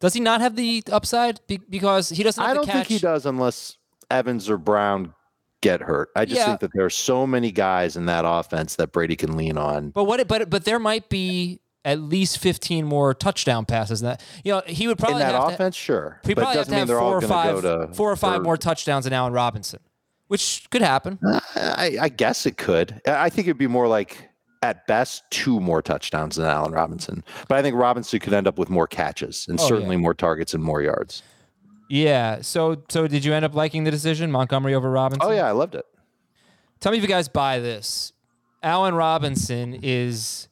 Speaker 4: Does he not have the upside because he doesn't? I
Speaker 7: don't
Speaker 4: think
Speaker 7: he does unless Evans or Brown get hurt. I just yeah. think that there are so many guys in that offense that Brady can lean on.
Speaker 4: But what? But but there might be at least 15 more touchdown passes that. You know, he would probably
Speaker 7: in that offense,
Speaker 4: to,
Speaker 7: sure.
Speaker 4: He probably have to have four or five, four or five more touchdowns than Allen Robinson, which could happen.
Speaker 7: Uh, I, I guess it could. I think it'd be more like at best two more touchdowns than Allen Robinson. But I think Robinson could end up with more catches and oh, certainly yeah. more targets and more yards.
Speaker 4: Yeah. So so did you end up liking the decision, Montgomery over Robinson?
Speaker 7: Oh yeah, I loved it.
Speaker 4: Tell me if you guys buy this. Allen Robinson is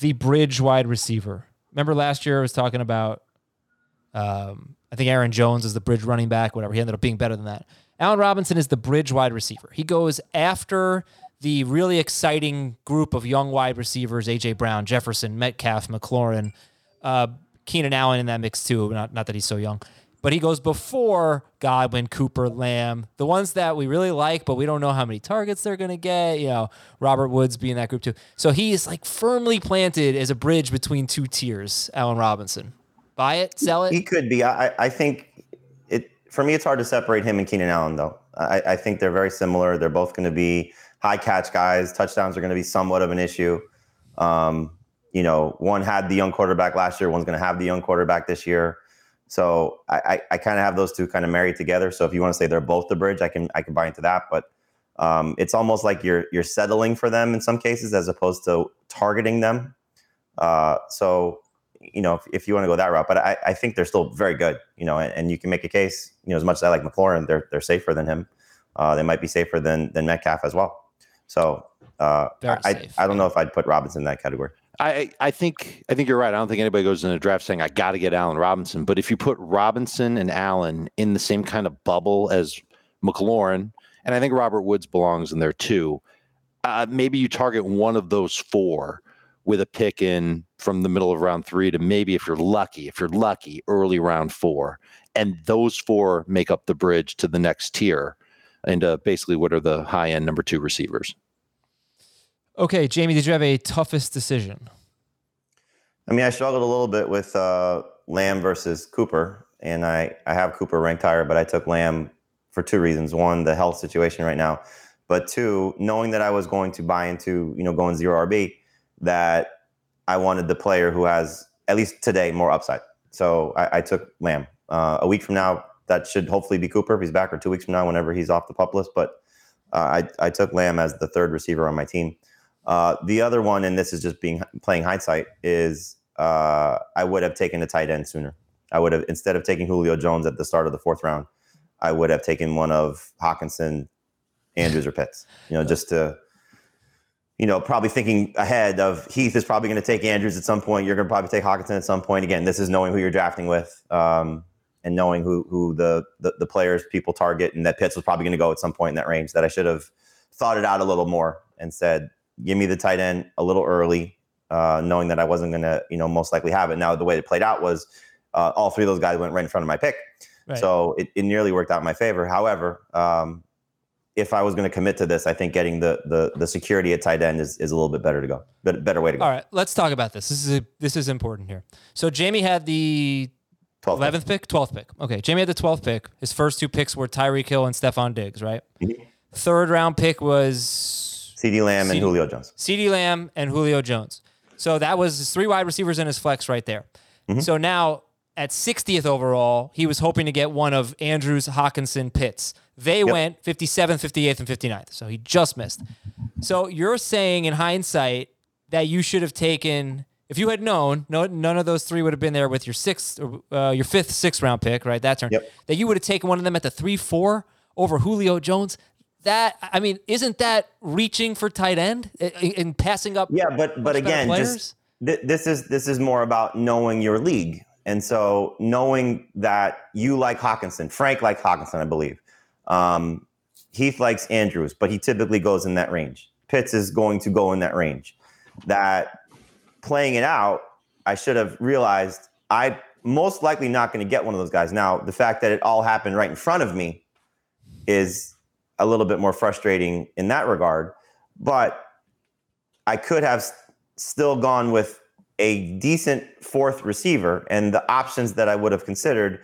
Speaker 4: the bridge wide receiver. Remember last year I was talking about um, I think Aaron Jones is the bridge running back, whatever. He ended up being better than that. Allen Robinson is the bridge wide receiver. He goes after the really exciting group of young wide receivers: AJ Brown, Jefferson, Metcalf, McLaurin, uh, Keenan Allen in that mix too. Not not that he's so young but he goes before Godwin, Cooper, Lamb, the ones that we really like, but we don't know how many targets they're going to get. You know, Robert Woods being that group too. So he is like firmly planted as a bridge between two tiers. Allen Robinson, buy it, sell it.
Speaker 6: He could be. I, I think it for me. It's hard to separate him and Keenan Allen though. I, I think they're very similar. They're both going to be high catch guys. Touchdowns are going to be somewhat of an issue. Um, you know, one had the young quarterback last year. One's going to have the young quarterback this year. So I, I, I kind of have those two kind of married together. So if you want to say they're both the bridge, I can I can buy into that. But um, it's almost like you're you're settling for them in some cases as opposed to targeting them. Uh, so you know if, if you want to go that route, but I, I think they're still very good. You know, and, and, you can make a case. You know, as much as I like McLaurin, they're they're safer than him. Uh, they might be safer than than Metcalf as well. So uh, I, I, I don't know if I'd put Robinson in that category.
Speaker 7: I, I think I think you're right. I don't think anybody goes in a draft saying I got to get Allen Robinson. But if you put Robinson and Allen in the same kind of bubble as McLaurin, and I think Robert Woods belongs in there too, uh, maybe you target one of those four with a pick in from the middle of round three to maybe if you're lucky, if you're lucky, early round four, and those four make up the bridge to the next tier, and uh, basically what are the high end number two receivers.
Speaker 4: Okay, Jamey, did you have a toughest decision?
Speaker 6: I mean, I struggled a little bit with uh, Lamb versus Cooper, and I, I have Cooper ranked higher, but I took Lamb for two reasons. One, the health situation right now, but two, knowing that I was going to buy into, you know, going zero RB, that I wanted the player who has, at least today, more upside. So I, I took Lamb. Uh, a week from now, that should hopefully be Cooper if he's back, or two weeks from now, whenever he's off the pup list. But uh, I, I took Lamb as the third receiver on my team. Uh, the other one, and this is just being playing hindsight, is uh, I would have taken a tight end sooner. I would have instead of taking Julio Jones at the start of the fourth round, I would have taken one of Hockenson, Andrews, or Pitts. You know, just to you know, probably thinking ahead of Heath is probably going to take Andrews at some point. You're going to probably take Hockenson at some point. Again, this is knowing who you're drafting with um, and knowing who who the, the, the players people target, and that Pitts was probably going to go at some point in that range. That I should have thought it out a little more and said, give me the tight end a little early, uh, knowing that I wasn't going to, you know, most likely have it. Now, the way it played out was uh, all three of those guys went right in front of my pick. Right. So it, it nearly worked out in my favor. However, um, if I was going to commit to this, I think getting the the the security at tight end is, is a little bit better to go. But better way to go.
Speaker 4: All right, let's talk about this. This is a, this is important here. So Jamie had the
Speaker 6: 12th.
Speaker 4: eleventh pick, twelfth pick. Okay, Jamey had the twelfth pick. His first two picks were Tyreek Hill and Stefon Diggs, right?
Speaker 6: Mm-hmm.
Speaker 4: Third round pick was
Speaker 6: CeeDee Lamb and Julio Jones.
Speaker 4: CeeDee Lamb and Julio Jones. So that was his three wide receivers in his flex right there.
Speaker 6: Mm-hmm.
Speaker 4: So now at 60th overall, he was hoping to get one of Andrews, Hockenson, Pitts. They went 57th, 58th, and 59th. So he just missed. So you're saying in hindsight that you should have taken, if you had known, no, none of those three would have been there with your sixth, uh, your fifth, sixth round pick, right? That turn.
Speaker 6: Yep.
Speaker 4: That you would have taken one of them at the three, four over Julio Jones. That I mean, isn't that reaching for tight end and passing up?
Speaker 6: Yeah, but but again, just th- this is this is more about knowing your league, and so knowing that you like Hockenson, Frank likes Hockenson, I believe. Um, Heath likes Andrews, but he typically goes in that range. Pitts is going to go in that range. That playing it out, I should have realized I most likely not going to get one of those guys. Now, the fact that it all happened right in front of me is a little bit more frustrating in that regard. But I could have still gone with a decent fourth receiver, and the options that I would have considered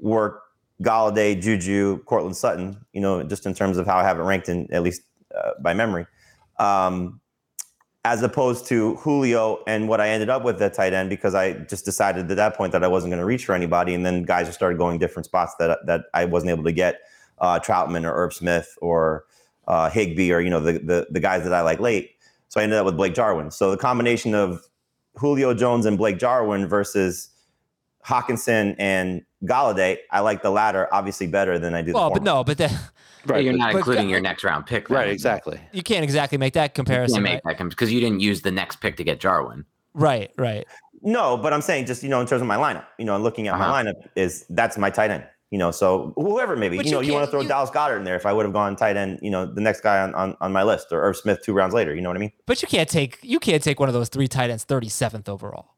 Speaker 6: were Golladay, Juju, Courtland Sutton. You know, just in terms of how I have it ranked in at least uh, by memory, um, as opposed to Julio and what I ended up with at tight end because I just decided at that point that I wasn't going to reach for anybody, and then guys just started going different spots that that I wasn't able to get uh, Trautman or Irv Smith or uh, Higbee or you know the, the the guys that I like late. So I ended up with Blake Jarwin. So the combination of Julio Jones and Blake Jarwin versus Hockenson and Golladay, I like the latter obviously better than I do.
Speaker 4: Well,
Speaker 6: the
Speaker 4: but no, but that,
Speaker 7: Right.
Speaker 5: You're not
Speaker 4: but-
Speaker 5: including your next round pick.
Speaker 7: right. Exactly.
Speaker 4: you can't exactly make that comparison.
Speaker 5: can't
Speaker 4: right?
Speaker 5: make that because you didn't use the next pick to get Jarwin.
Speaker 4: Right, right.
Speaker 6: No, but I'm saying just you know in terms of my lineup, you know, looking at
Speaker 5: Uh-huh.
Speaker 6: my lineup is that's my tight end. You know, so whoever maybe
Speaker 4: But
Speaker 6: you
Speaker 4: you
Speaker 6: know you want to throw
Speaker 4: you-
Speaker 6: Dallas Goedert in there. If I would have gone tight end, you know, the next guy on, on, on my list or Irv Smith two rounds later. You know what I mean?
Speaker 4: But you can't take you can't take one of those three tight ends 37th overall.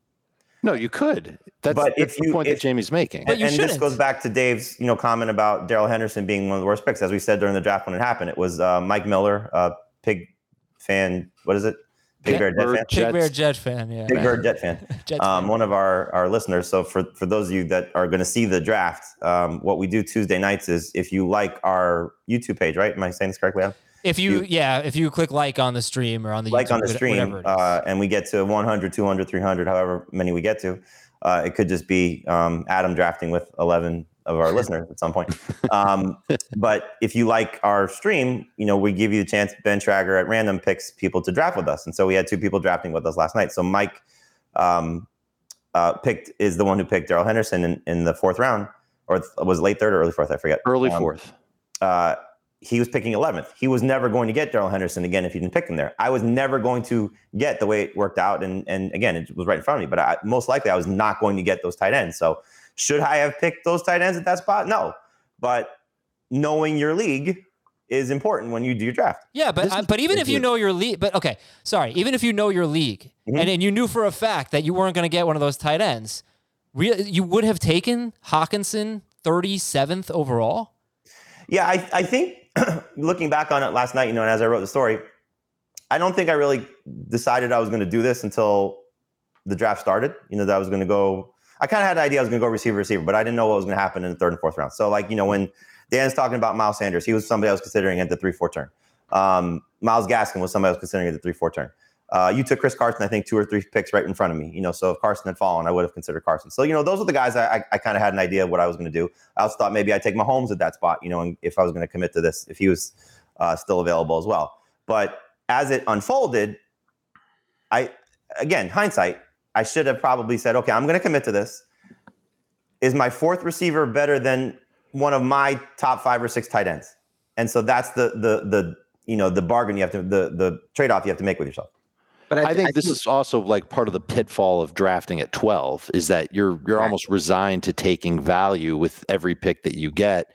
Speaker 7: No, you could. That's,
Speaker 6: But
Speaker 7: that's
Speaker 6: if
Speaker 7: the
Speaker 6: you-
Speaker 7: point
Speaker 6: if-
Speaker 7: that Jamey's making.
Speaker 4: But you
Speaker 6: and this goes back to Dave's you know comment about Darrell Henderson being one of the worst picks. As we said during the draft when it happened, it was uh, Mike Miller, uh, pig fan. What is it? Pig Bear Jet
Speaker 7: Bird
Speaker 6: fan.
Speaker 4: Big Bear Jet fan, yeah.
Speaker 6: Big Bird Jet fan.
Speaker 4: Jets
Speaker 6: um, one of our, our listeners. So for, for those of you that are going to see the draft, um, what we do Tuesday nights is if you like our YouTube page, right? Am I saying this correctly? Adam?
Speaker 4: If you,
Speaker 6: you-
Speaker 4: yeah, if you click like on the stream or on the
Speaker 6: like
Speaker 4: YouTube,
Speaker 6: on the stream
Speaker 4: whatever it is.
Speaker 6: uh, and we get to 100, 200, 300, however many we get to, uh, it could just be um, Adam drafting with 11 of our listeners at some point. Um, but if you like our stream, you know, we give you the chance, Ben Trager at random picks people to draft with us. And so we had two people drafting with us last night. So Mike um, uh, picked is the one who picked Darrell Henderson in, in the fourth round, or th- was late third or early fourth? I forget.
Speaker 7: Early
Speaker 6: Um,
Speaker 7: fourth.
Speaker 6: He was picking 11th. He was never going to get Darrell Henderson again if he didn't pick him there. I was never going to get the way it worked out. And, and again, it was right in front of me, but I, most likely I was not going to get those tight ends. So should I have picked those tight ends at that spot? No. But knowing your league is important when you do your draft.
Speaker 4: Yeah, but uh, but even if you know your league, but okay, sorry, even if you know your league
Speaker 6: Mhm.
Speaker 4: and, and you knew for a fact that you weren't going to get one of those tight ends, real you would have taken Hockenson 37th overall.
Speaker 6: Yeah, I, I think looking back on it last night, you know, and as I wrote the story, I don't think I really decided I was going to do this until the draft started. You know, that I was going to go. I kind of had an idea I was going to go receiver, receiver, but I didn't know what was going to happen in the third and fourth round. So, like, you know, when Dan's talking about Miles Sanders, he was somebody I was considering at the three, four turn. Um, Myles Gaskin was somebody I was considering at the three, four turn. Uh, you took Chris Carson, I think, two or three picks right in front of me. You know, so if Carson had fallen, I would have considered Carson. So, you know, those are the guys I, I, I kind of had an idea of what I was going to do. I also thought maybe I'd take Mahomes at that spot, you know, if I was going to commit to this, if he was uh, still available as well. But as it unfolded, I, again, hindsight, I should have probably said, okay, I'm going to commit to this. Is my fourth receiver better than one of my top five or six tight ends? And so that's the the the you know the bargain you have to the the trade off you have to make with yourself.
Speaker 5: But
Speaker 7: I think this is also like part of the pitfall of drafting at 12 is that you're you're almost resigned to taking value with every pick that you get.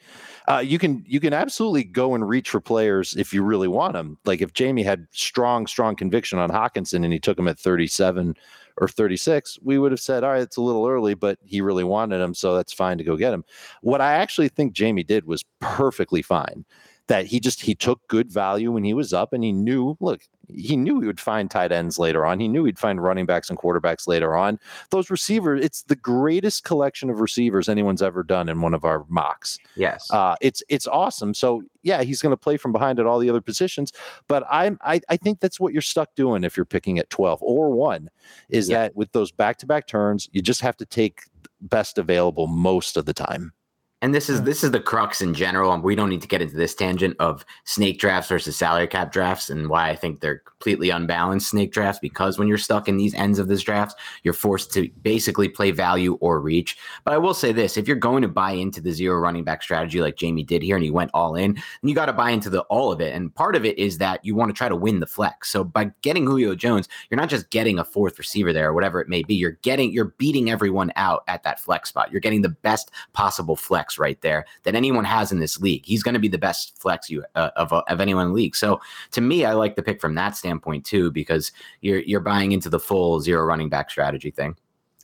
Speaker 7: Uh, you can you can absolutely go and reach for players if you really want them. Like if Jamey had strong strong conviction on Hockenson and he took him at 37 or 36, we would have said, all right, it's a little early, but he really wanted him, so that's fine to go get him. What I actually think Jamey did was perfectly fine. that he just he took good value when he was up and he knew look he knew he would find tight ends later on. He knew he'd find running backs and quarterbacks later on. Those receivers, it's the greatest collection of receivers anyone's ever done in one of our mocks.
Speaker 5: Yes.
Speaker 7: Uh, it's it's awesome. So yeah, he's going to play from behind at all the other positions. But I'm I, I think that's what you're stuck doing if you're picking at 12 or one, is yeah. that with those back to back turns, you just have to take best available most of the time.
Speaker 5: And this is this is the crux in general. And we don't need to get into this tangent of snake drafts versus salary cap drafts and why I think they're completely unbalanced snake drafts. Because when you're stuck in these ends of this draft, you're forced to basically play value or reach. But I will say this: if you're going to buy into the zero running back strategy like Jamey did here, and he went all in, and you got to buy into the all of it. And part of it is that you want to try to win the flex. So by getting Julio Jones, you're not just getting a fourth receiver there or whatever it may be. You're getting you're beating everyone out at that flex spot. You're getting the best possible flex right there that anyone has in this league. He's going to be the best flex you uh, of of anyone in the league. So to me, I like the pick from that standpoint too because you're you're buying into the full zero running back strategy thing.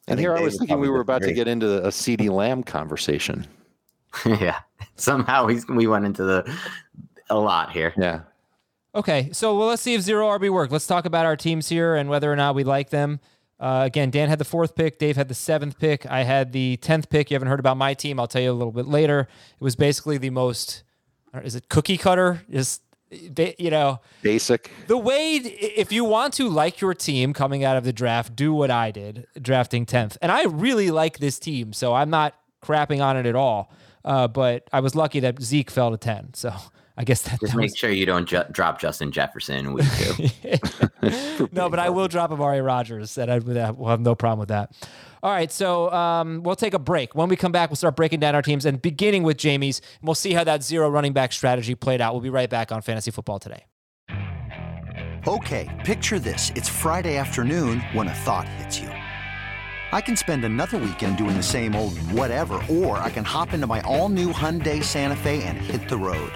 Speaker 7: And here I was thinking we were about to get into a CeeDee Lamb conversation.
Speaker 5: yeah, somehow he's we went into the a lot here.
Speaker 7: Yeah.
Speaker 4: Okay, so well, let's see if zero RB worked. Let's talk about our teams here and whether or not we like them. Uh, again, Dan had the fourth pick. Dave had the seventh pick. I had the tenth pick. You haven't heard about my team. I'll tell you a little bit later. It was basically the most. Is it cookie cutter? Is they, you know
Speaker 7: basic
Speaker 4: the way if you want to like your team coming out of the draft do what i did drafting 10th and i really like this team so i'm not crapping on it at all uh, but i was lucky that zeke fell to 10 so I guess that
Speaker 5: just
Speaker 4: that
Speaker 5: make
Speaker 4: was...
Speaker 5: sure you don't ju- drop Justin Jefferson in week
Speaker 4: two. no, but I will drop Amari Rodgers, and I will have no problem with that. All right, so um, we'll take a break. When we come back, we'll start breaking down our teams and beginning with Jamey's, and we'll see how that zero running back strategy played out. We'll be right back on Fantasy Football today.
Speaker 8: Okay, picture this: it's Friday afternoon when a thought hits you. I can spend another weekend doing the same old whatever, or I can hop into my all-new Hyundai Santa Fe and hit the road.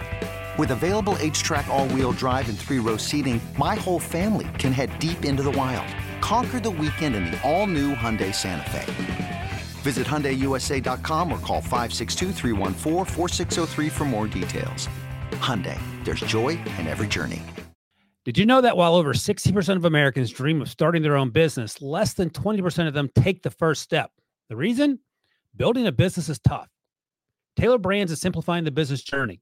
Speaker 8: With available H-Track all-wheel drive and three-row seating, my whole family can head deep into the wild. Conquer the weekend in the all-new Hyundai Santa Fe. Visit HyundaiUSA.com or call 562 for more details. Hyundai, there's joy in every journey.
Speaker 9: Did you know that while over 60% of Americans dream of starting their own business, less than 20% of them take the first step? The reason? Building a business is tough. Tailor Brands is simplifying the business journey.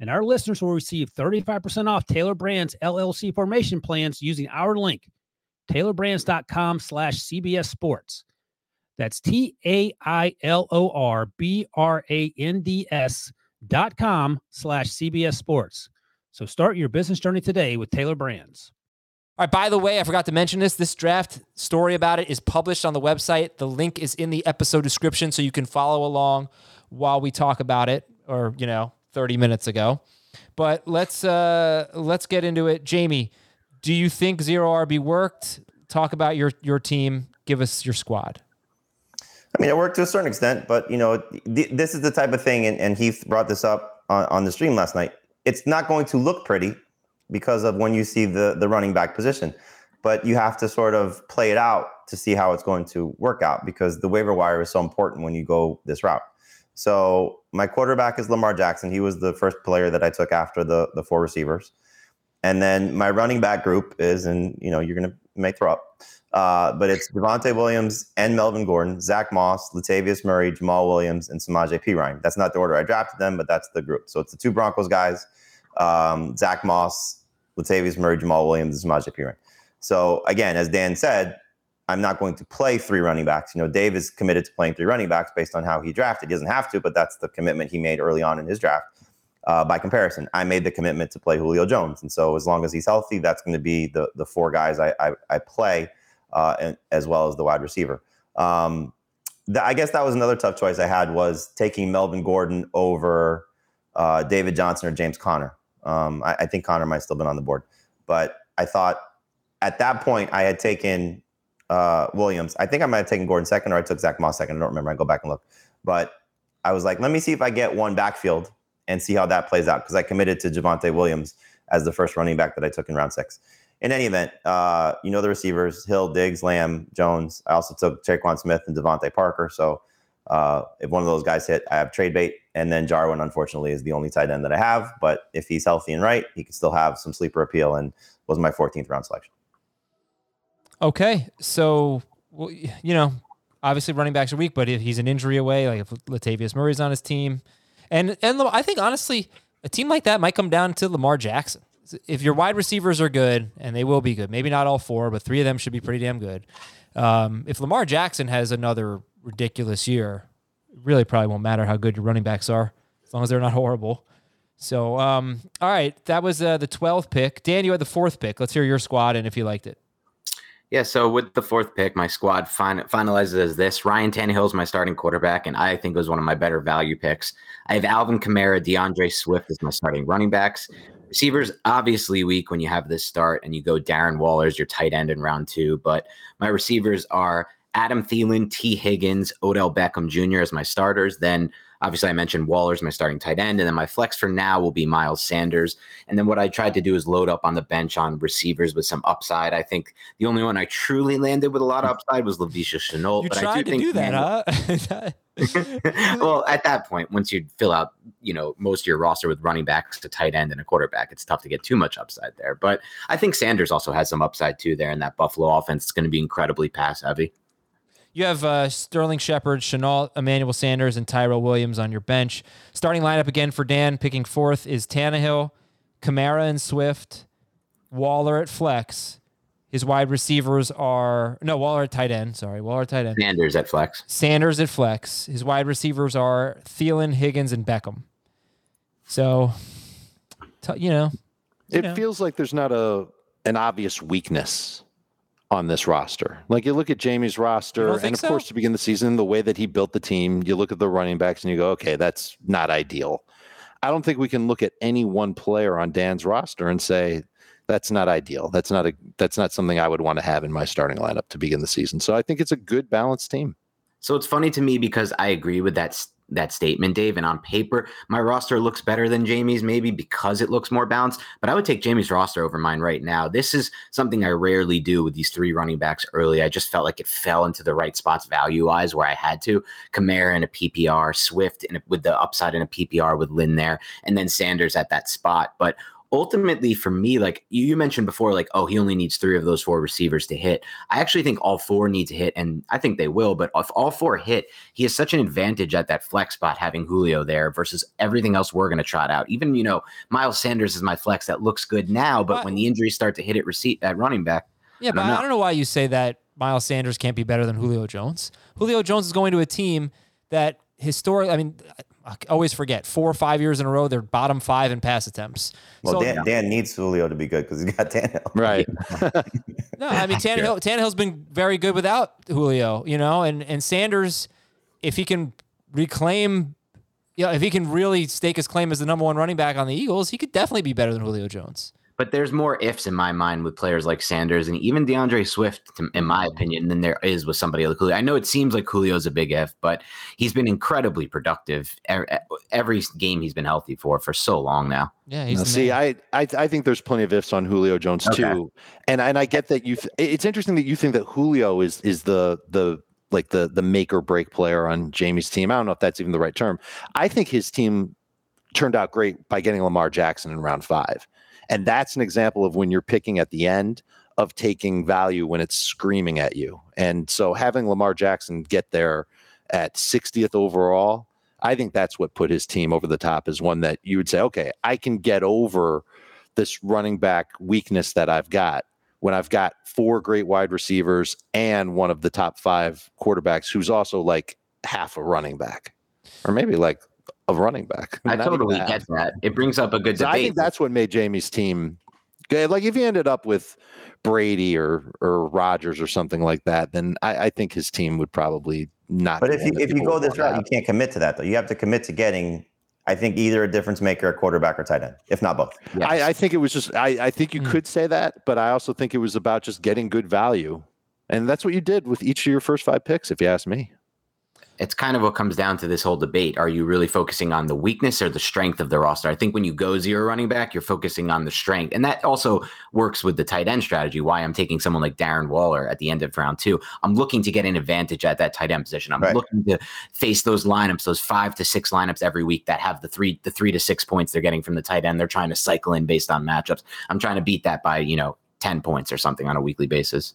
Speaker 9: and our listeners will receive 35% off Tailor Brands LLC formation plans using our link, tailorbrands.com slash CBS Sports. That's T A I L O R B R A N D S dot com slash CBS Sports. So start your business journey today with Tailor Brands.
Speaker 4: All right, by the way, I forgot to mention this. This draft story about it is published on the website. The link is in the episode description so you can follow along while we talk about it or, you know, 30 minutes ago. But let's uh, let's get into it. Jamey, do you think zero RB worked? Talk about your your team. Give us your squad.
Speaker 6: I mean, it worked to a certain extent, but you know, th- this is the type of thing, and, and Heath brought this up on, on the stream last night. It's not going to look pretty because of when you see the the running back position, but you have to sort of play it out to see how it's going to work out because the waiver wire is so important when you go this route. So my quarterback is Lamar Jackson. He was the first player that I took after the the four receivers. And then my running back group is, and you know, you're gonna may throw up, uh, but it's Javonte Williams and Melvin Gordon, Zach Moss, Latavius Murray, Jamaal Williams, and Samaje Perine. That's not the order I drafted them, but that's the group. So it's the two Broncos guys, um, Zach Moss, Latavius Murray, Jamaal Williams, and Samaje Perine. So again, as Dan said, I'm not going to play three running backs. You know, Dave is committed to playing three running backs based on how he drafted. He doesn't have to, but that's the commitment he made early on in his draft. Uh, by comparison, I made the commitment to play Julio Jones, and so as long as he's healthy, that's going to be the the four guys I I, I play, uh, and, as well as the wide receiver. Um, I guess that was another tough choice I had was taking Melvin Gordon over uh, David Johnson or James Conner. Um, I, I, think Conner might still been on the board, but I thought at that point I had taken uh, Williams. I think I might have taken Gordon second, or I took Zach Moss second. I don't remember. I go back and look, but I was like, let me see if I get one backfield and see how that plays out because I committed to Javonte Williams as the first running back that I took in round six. In any event, uh, you know the receivers: Hill, Diggs, Lamb, Jones. I also took Tre'Quan Smith and DeVante Parker. So uh, if one of those guys hit, I have trade bait. And then Jarwin, unfortunately, is the only tight end that I have. But if he's healthy and right, he can still have some sleeper appeal and was my 14th round selection.
Speaker 4: Okay. So, well, you know, obviously running backs are weak, but if he's an injury away, like if Latavius Murray's on his team, and and I think honestly, a team like that might come down to Lamar Jackson. If your wide receivers are good, and they will be good, maybe not all four, but three of them should be pretty damn good. Um, if Lamar Jackson has another ridiculous year, it really probably won't matter how good your running backs are, as long as they're not horrible. So, um, all right, that was uh, the 12th pick. Dan, you had the fourth pick. Let's hear your squad and if you liked it.
Speaker 5: Yeah, so with the fourth pick, my squad fin- finalizes as this. Ryan Tannehill is my starting quarterback, and I think it was one of my better value picks. I have Alvin Kamara, D'Andre Swift as my starting running backs. Receivers obviously weak when you have this start and you go Darren Waller as your tight end in round two, but my receivers are Adam Thielen, Tee Higgins, Odell Beckham Jr. as my starters. Then Obviously, I mentioned Waller's my starting tight end, and then my flex for now will be Miles Sanders. And then what I tried to do is load up on the bench on receivers with some upside. I think the only one I truly landed with a lot of upside was Laviska Shenault.
Speaker 4: You
Speaker 5: but
Speaker 4: tried
Speaker 5: I do
Speaker 4: to
Speaker 5: think
Speaker 4: do that, huh?
Speaker 5: well, at that point, once you fill out, you know, most of your roster with running backs to tight end and a quarterback, it's tough to get too much upside there. But I think Sanders also has some upside too there in that Buffalo offense. It's going to be incredibly pass heavy.
Speaker 4: You have uh, Sterling Shepard, Shenault, Emmanuel Sanders, and Tyrell Williams on your bench. Starting lineup again for Dan, picking fourth is Tannehill, Kamara and Swift, Waller at flex. His wide receivers are no Waller at tight end. Sorry, Waller at tight end.
Speaker 5: Sanders at flex.
Speaker 4: Sanders at flex. His wide receivers are Thielen, Higgins, and Beckham. So, t- you know, you
Speaker 7: it
Speaker 4: know.
Speaker 7: feels like there's not a an obvious weakness on this roster. Like you look at Jamey's roster, and of
Speaker 4: so?
Speaker 7: course, to begin the season, the way that he built the team, you look at the running backs and you go, okay, that's not ideal. I don't think we can look at any one player on Dan's roster and say that's not ideal. That's not a that's not something I would want to have in my starting lineup to begin the season. So I think it's a good balanced team.
Speaker 5: So it's funny to me because I agree with that that statement, Dave. And on paper, my roster looks better than Jamey's, maybe because it looks more balanced. But I would take Jamey's roster over mine right now. This is something I rarely do with these three running backs early. I just felt like it fell into the right spots value wise where I had to. Kamara in a PPR, Swift in a, with the upside in a PPR with Lynn there, and then Sanders at that spot. But ultimately for me, like you, mentioned before, like, oh, he only needs three of those four receivers to hit. I actually think all four need to hit, and I think they will. But if all four hit, he has such an advantage at that flex spot having Julio there versus everything else we're going to trot out. Even, you know, Miles Sanders is my flex that looks good now, but when the injuries start to hit at receipt at running back,
Speaker 4: Yeah, but I don't know why you say that Miles Sanders can't be better than Julio Jones. Julio Jones is going to a team that historically, I mean, I always forget four or five years in a row they're bottom five in pass attempts.
Speaker 6: Well,
Speaker 4: so,
Speaker 6: Dan, Dan needs Julio to be good because he's got Tannehill.
Speaker 7: Right.
Speaker 4: no, I mean Tannehill, Tannehill's been very good without Julio, you know, and and Sanders, if he can reclaim, you know, if he can really stake his claim as the number one running back on the Eagles, he could definitely be better than Julio Jones.
Speaker 5: But there's more ifs in my mind with players like Sanders and even D'Andre Swift, in my mm-hmm. opinion, than there is with somebody like Julio. I know it seems like Julio's a big if, but he's been incredibly productive every game he's been healthy for for so long now.
Speaker 4: Yeah, he's
Speaker 7: now, see, I, I I think there's plenty of ifs on Julio Jones okay. too, and and I get that you. It's interesting that you think that Julio is is the the like the the make or break player on Jamey's team. I don't know if that's even the right term. I think his team turned out great by getting Lamar Jackson in round five. And that's an example of when you're picking at the end of taking value when it's screaming at you. And so having Lamar Jackson get there at 60th overall, I think that's what put his team over the top is one that you would say, okay, I can get over this running back weakness that I've got when I've got four great wide receivers and one of the top five quarterbacks who's also like half a running back or maybe like a running back.
Speaker 5: I totally get that. It brings up a good debate.
Speaker 7: I think that's what made Jamey's team good. Like if he ended up with Brady or or Rodgers or something like that, then I, I think his team would probably not.
Speaker 6: But if you if you go this route, you can't commit to that though. You have to commit to getting I think either a difference maker, a quarterback, or tight end, if not both.
Speaker 7: Yes. I, I, think it was just. I, I think you mm. could say that, but I also think it was about just getting good value, and that's what you did with each of your first five picks, if you ask me
Speaker 5: it's kind of what comes down to this whole debate. Are you really focusing on the weakness or the strength of the roster? I think when you go zero running back, you're focusing on the strength. And that also works with the tight end strategy. Why I'm taking someone like Darren Waller at the end of round two. I'm looking to get an advantage at that tight end position. I'm right. looking to face those lineups, those five to six lineups every week that have the three, the three to six points they're getting from the tight end. They're trying to cycle in based on matchups. I'm trying to beat that by, you know, 10 points or something on a weekly basis.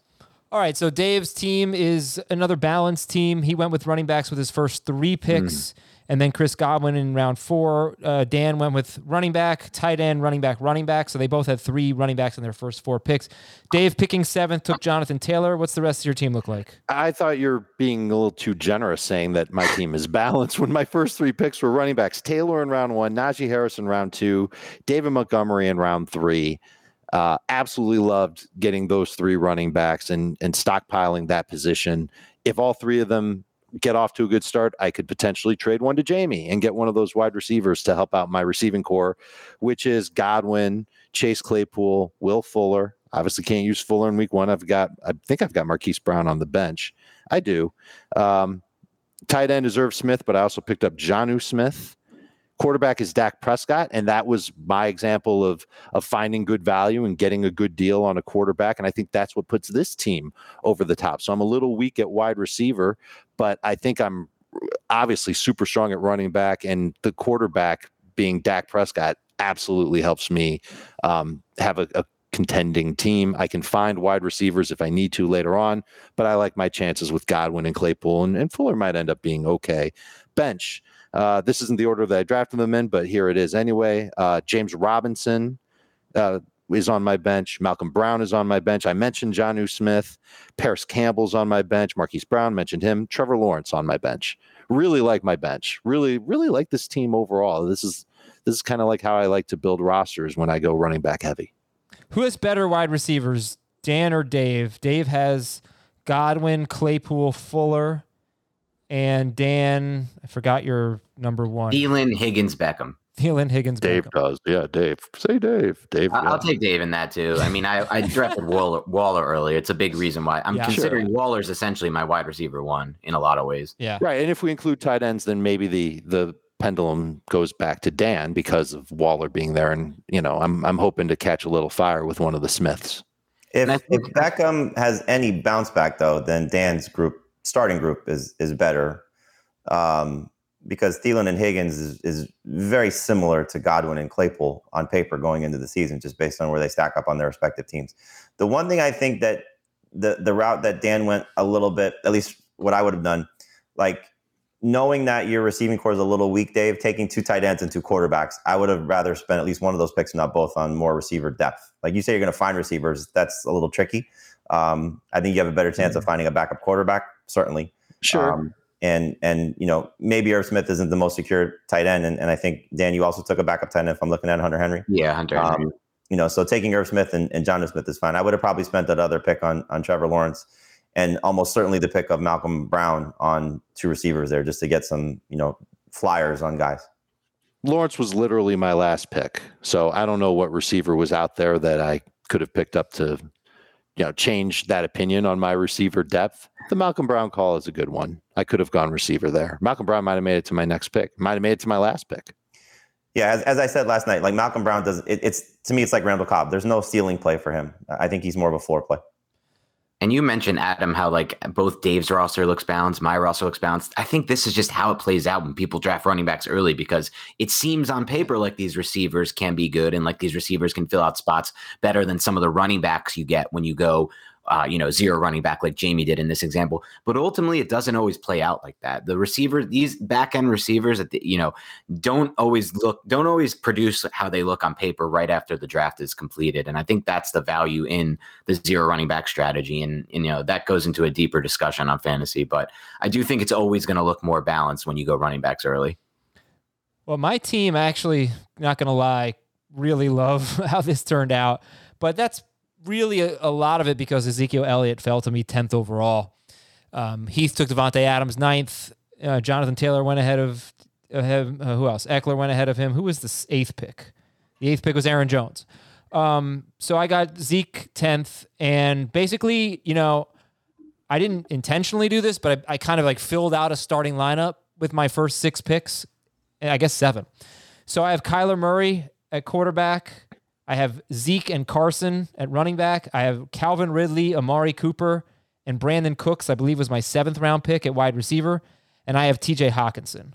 Speaker 4: All right, so Dave's team is another balanced team. He went with running backs with his first three picks, mm. and then Chris Godwin in round four. Uh, Dan went with running back, tight end, running back, running back. So they both had three running backs in their first four picks. Dave picking seventh took Jonathan Taylor. What's the rest of your team look like?
Speaker 7: I thought you're being a little too generous saying that my team is balanced when my first three picks were running backs. Taylor in round one, Najee Harris in round two, David Montgomery in round three. Uh, absolutely loved getting those three running backs and and stockpiling that position. If all three of them get off to a good start, I could potentially trade one to Jamey and get one of those wide receivers to help out my receiving corps, which is Godwin, Chase Claypool, Will Fuller. Obviously, can't use Fuller in week one. I've got, I think I've got Marquise Brown on the bench. I do. Um, tight end is Irv Smith, but I also picked up Jonnu Smith quarterback is Dak Prescott, and that was my example of of finding good value and getting a good deal on a quarterback. And I think that's what puts this team over the top. So I'm a little weak at wide receiver, but I think I'm obviously super strong at running back, and the quarterback being Dak Prescott absolutely helps me um, have a, a contending team. I can find wide receivers if I need to later on, but I like my chances with Godwin and Claypool, and, and Fuller might end up being okay. Bench. Uh, this isn't the order that I drafted them in, but here it is anyway. Uh, James Robinson uh, is on my bench. Malcolm Brown is on my bench. I mentioned Jonnu Smith. Parris Campbell's on my bench. Marquise Brown mentioned him. Trevor Lawrence on my bench. Really like my bench. Really, really like this team overall. This is this is kind of like how I like to build rosters when I go running back heavy.
Speaker 4: Who has better wide receivers, Dan or Dave? Dave has Godwin, Claypool, Fuller, and Dan, I forgot your number one.
Speaker 5: Thielen, Higgins, Beckham.
Speaker 4: Thielen, Higgins, Beckham.
Speaker 7: Dave
Speaker 4: Beckham.
Speaker 7: does. Yeah, Dave. Say Dave. Dave.
Speaker 5: I'll, yeah. take Dave in that too. I mean, I, I drafted Waller, Waller earlier. It's a big reason why I'm yeah, considering sure. Waller's essentially my wide receiver one in a lot of ways.
Speaker 4: Yeah.
Speaker 7: Right. And if we include tight ends, then maybe the the pendulum goes back to Dan because of Waller being there. And, you know, I'm I'm hoping to catch a little fire with one of the Smiths.
Speaker 6: If, if Beckham has any bounce back though, then Dan's group starting group is is better um, because Thielen and Higgins is, is very similar to Godwin and Claypool on paper going into the season, just based on where they stack up on their respective teams. The one thing I think that the the route that Dan went a little bit, at least what I would have done, like knowing that your receiving corps is a little weak, Dave, taking two tight ends and two quarterbacks, I would have rather spent at least one of those picks, not both, on more receiver depth. Like you say, you're going to find receivers. That's a little tricky. Um, I think you have a better chance mm-hmm. of finding a backup quarterback, certainly.
Speaker 7: Sure. Um,
Speaker 6: and and you know maybe Irv Smith isn't the most secure tight end, and, and I think Dan, you also took a backup tight end. If I'm looking at Hunter Henry,
Speaker 5: yeah, Hunter Henry.
Speaker 6: Um, you know, so taking Irv Smith and, and Jonnu Smith is fine. I would have probably spent that other pick on on Trevor Lawrence, and almost certainly the pick of Malcolm Brown on two receivers there, just to get some you know flyers on guys.
Speaker 7: Lawrence was literally my last pick, so I don't know what receiver was out there that I could have picked up to you know change that opinion on my receiver depth. The Malcolm Brown call is a good one. I could have gone receiver there. Malcolm Brown might have made it to my next pick. Might have made it to my last pick.
Speaker 6: Yeah, as, as I said last night, like Malcolm Brown does, it, it's to me, it's like Randall Cobb. There's no ceiling play for him. I think he's more of a floor play.
Speaker 5: And you mentioned Adam how like both Dave's roster looks balanced, my roster looks balanced. I think this is just how it plays out when people draft running backs early because it seems on paper like these receivers can be good and like these receivers can fill out spots better than some of the running backs you get when you go uh, you know, zero running back like Jamey did in this example. But ultimately, it doesn't always play out like that. The receiver, these back end receivers, that you know, don't always look, don't always produce how they look on paper right after the draft is completed. And I think that's the value in the zero running back strategy. And, and you know, that goes into a deeper discussion on fantasy. But I do think it's always going to look more balanced when you go running backs early.
Speaker 4: Well, my team actually, not going to lie, really love how this turned out. But that's really a, a, lot of it because Ezekiel Elliott fell to me 10th overall. Um, Heath took Davante Adams ninth. Uh, Jonathan Taylor went ahead of ahead, uh, who else? Ekeler went ahead of him. Who was the eighth pick? The eighth pick was Aaron Jones. Um, so I got Zeke tenth, and basically, you know, I didn't intentionally do this, but I, I kind of like filled out a starting lineup with my first six picks, I guess seven. So I have Kyler Murray at quarterback. I have Zeke and Carson at running back. I have Calvin Ridley, Amari Cooper, and Brandin Cooks, I believe was my seventh round pick at wide receiver. And I have TJ Hockenson.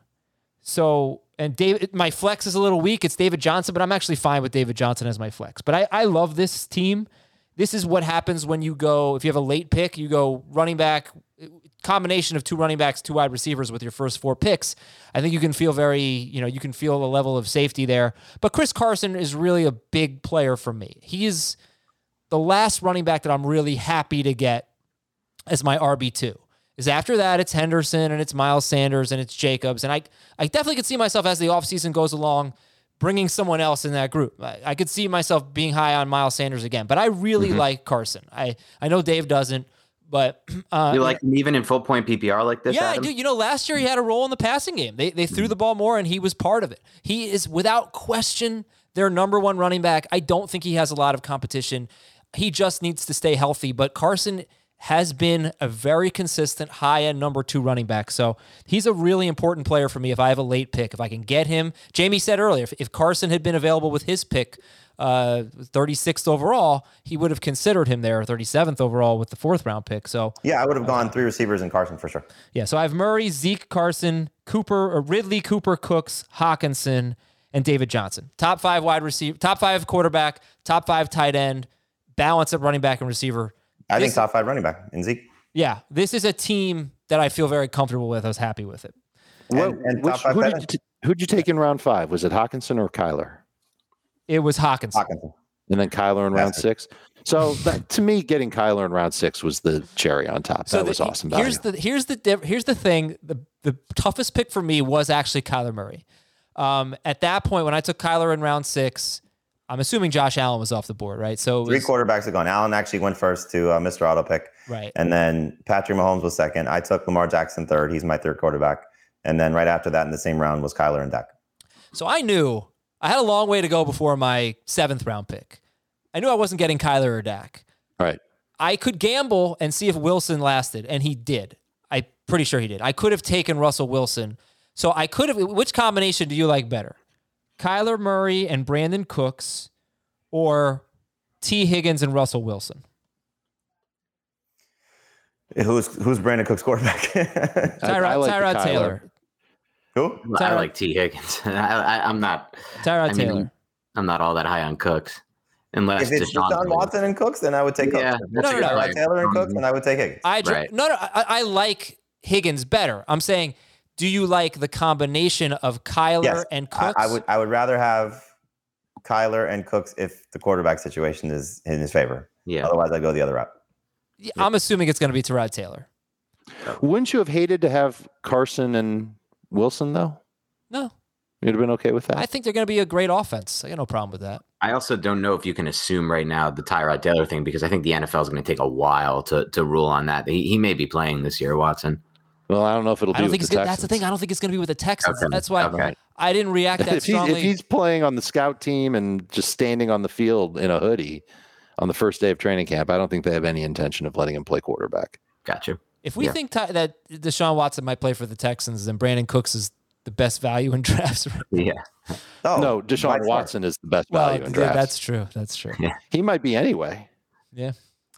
Speaker 4: So, and David, my flex is a little weak. It's David Johnson, but I'm actually fine with David Johnson as my flex. But I, I love this team. This is what happens when you go, if you have a late pick, you go running back, combination of two running backs, two wide receivers with your first four picks. I think you can feel very, you know, you can feel a level of safety there. But Chris Carson is really a big player for me. He is the last running back that I'm really happy to get as my RB2 is after that it's Henderson and it's Miles Sanders and it's Jacobs. And I, I definitely could see myself as the offseason goes along bringing someone else in that group. I, I, could see myself being high on Miles Sanders again, but I really mm-hmm. like Carson. I, I know Dave doesn't, but
Speaker 5: uh, you like him even in full point PPR like this?
Speaker 4: Yeah, dude. You know, last year he had a role in the passing game. They they threw the ball more, and he was part of it. He is without question their number one running back. I don't think he has a lot of competition. He just needs to stay healthy. But Carson has been a very consistent high end number two running back. So he's a really important player for me if I have a late pick. If I can get him, Jamie said earlier, if, if Carson had been available with his pick, uh, 36th overall, he would have considered him there, 37th overall with the fourth round pick. So
Speaker 6: yeah, I would have gone three receivers in Carson for sure.
Speaker 4: Yeah, so I have Murray, Zeke, Carson, Cooper, or Ridley, Cooper, Cooks, Hockenson, and David Johnson. Top five wide receiver, top five quarterback, top five tight end, balance at running back and receiver.
Speaker 6: I this, think top five running back in Zeke.
Speaker 4: Yeah, this is a team that I feel very comfortable with. I was happy with it.
Speaker 7: What, and, and which, who, did you t- who'd you take in round five? Was it Hockenson or Kyler?
Speaker 4: It was Hockenson.
Speaker 6: Hockenson.
Speaker 7: And then Kyler in round six. So that, to me, getting Kyler in round six was the cherry on top. So that the, was awesome.
Speaker 4: Value. Here's the here's the here's the thing. The the toughest pick for me was actually Kyler Murray. Um, at that point, when I took Kyler in round six, I'm assuming Josh Allen was off the board, right? So
Speaker 6: was, three quarterbacks are gone. Allen actually went first to uh, Mr. Auto Pick,
Speaker 4: right?
Speaker 6: And then Patrick Mahomes was second. I took Lamar Jackson third. He's my third quarterback. And then right after that, in the same round, was Kyler and Dak.
Speaker 4: So I knew I had a long way to go before my seventh round pick. I knew I wasn't getting Kyler or Dak.
Speaker 7: Right.
Speaker 4: I could gamble and see if Wilson lasted, and he did. I'm pretty sure he did. I could have taken Russell Wilson. So I could have. Which combination do you like better? Kyler Murray and Brandin Cooks, or Tee Higgins and Russell Wilson?
Speaker 6: Who's who's Brandin Cooks quarterback?
Speaker 4: Tyrod, like Tyrod Taylor.
Speaker 6: Who?
Speaker 5: Tyrod. I like Tee Higgins. I, am not.
Speaker 4: Tyrod I mean, Taylor.
Speaker 5: I'm not all that high on Cooks. Unless
Speaker 6: if it's Deshaun, Deshaun Watson and Cooks, then I would take
Speaker 5: yeah,
Speaker 6: Cooks. No, no, no. Taylor and Cooks, mm-hmm. then I would take Higgins.
Speaker 4: I just, right. no, no. I, I like Higgins better. I'm saying do you like the combination of Kyler yes, and Cooks?
Speaker 6: I, I, would I would rather have Kyler and Cooks if the quarterback situation is in his favor.
Speaker 5: Yeah.
Speaker 6: Otherwise, I go the other route.
Speaker 4: Yeah, I'm assuming it's going to be Tyrod Taylor.
Speaker 7: Wouldn't you have hated to have Carson and Wilson though?
Speaker 4: No.
Speaker 7: You'd have been okay with that.
Speaker 4: I think they're going to be a great offense. I got no problem with that.
Speaker 5: I also don't know if you can assume right now the Tyrod Taylor thing because I think the NFL is going to take a while to to rule on that. He, he may be playing this year, Watson.
Speaker 7: Well, I don't know if it'll be. I don't
Speaker 4: think
Speaker 7: it's gonna,
Speaker 4: that's the thing. I don't think it's going to be with the Texans.
Speaker 5: Okay.
Speaker 4: That's why okay. I didn't react that
Speaker 7: if
Speaker 4: strongly.
Speaker 7: He's, if he's playing on the scout team and just standing on the field in a hoodie on the first day of training camp, I don't think they have any intention of letting him play quarterback.
Speaker 5: Gotcha.
Speaker 4: If we yeah. think t- that Deshaun Watson might play for the Texans, then Brandin Cooks is the best value in drafts. Right
Speaker 5: yeah.
Speaker 7: Oh, no, Deshaun Watson is the best value well, in drafts.
Speaker 4: That's true. That's true.
Speaker 5: Yeah.
Speaker 7: He might be anyway.
Speaker 4: Yeah.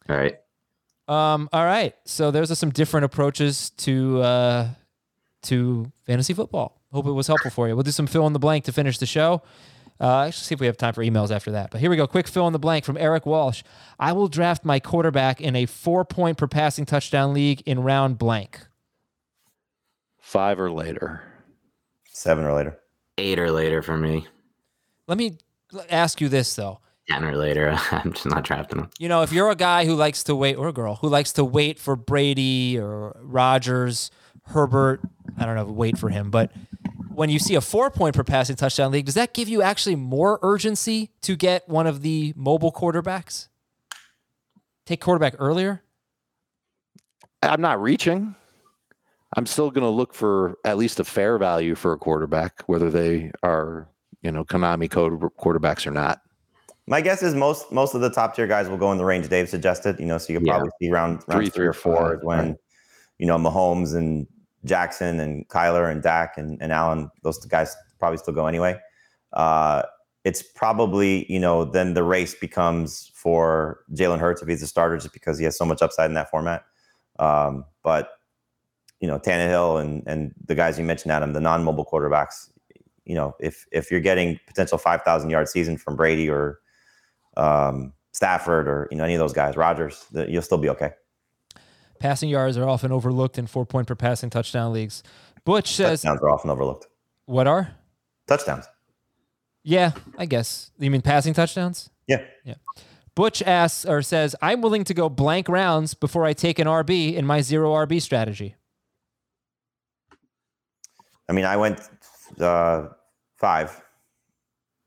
Speaker 5: All right.
Speaker 4: Um, all right. So there's some different approaches to uh, to fantasy football. Hope it was helpful for you. We'll do some fill in the blank to finish the show. Uh, actually, see if we have time for emails after that. But here we go. Quick fill in the blank from Eric Walsh. I will draft my quarterback in a four point per passing touchdown league in round blank.
Speaker 7: Five or later.
Speaker 6: Seven or later.
Speaker 5: Eight or later for me.
Speaker 4: Let me ask you this, though.
Speaker 5: 10 or later. I'm just not drafting him.
Speaker 4: You know, if you're a guy who likes to wait, or a girl who likes to wait for Brady or Rodgers, Herbert, I don't know, wait for him, but when you see a four point per passing touchdown league, does that give you actually more urgency to get one of the mobile quarterbacks? Take quarterback earlier?
Speaker 7: I'm not reaching. I'm still going to look for at least a fair value for a quarterback, whether they are, you know, Konami code quarterbacks or not.
Speaker 6: My guess is most most of the top tier guys will go in the range Dave suggested. You know, so you could
Speaker 7: Yeah.
Speaker 6: probably see round, round
Speaker 7: Three,
Speaker 6: three,
Speaker 7: three
Speaker 6: or
Speaker 7: or
Speaker 6: four
Speaker 7: five,
Speaker 6: is when
Speaker 7: right.
Speaker 6: you know Mahomes and Jackson and Kyler and Dak and, and Allen. Those guys probably still go anyway. Uh, it's probably you know then the race becomes for Jalen Hurts if he's a starter just because he has so much upside in that format. Um, but you know Tannehill and and the guys you mentioned, Adam, the non-mobile quarterbacks. You know, if if you're getting potential five thousand yard season from Brady or um, Stafford or you know any of those guys, Rodgers, you'll still be okay.
Speaker 4: Passing yards are often overlooked in four point per passing touchdown leagues. Butch says,
Speaker 6: Touchdowns are often overlooked.
Speaker 4: "What are?
Speaker 6: Touchdowns.
Speaker 4: Yeah, I guess. You mean passing touchdowns?
Speaker 6: Yeah.
Speaker 4: Yeah. Butch asks or says, I'm willing to go blank rounds before I take an RB in my zero RB strategy.
Speaker 6: I mean, I went uh, five,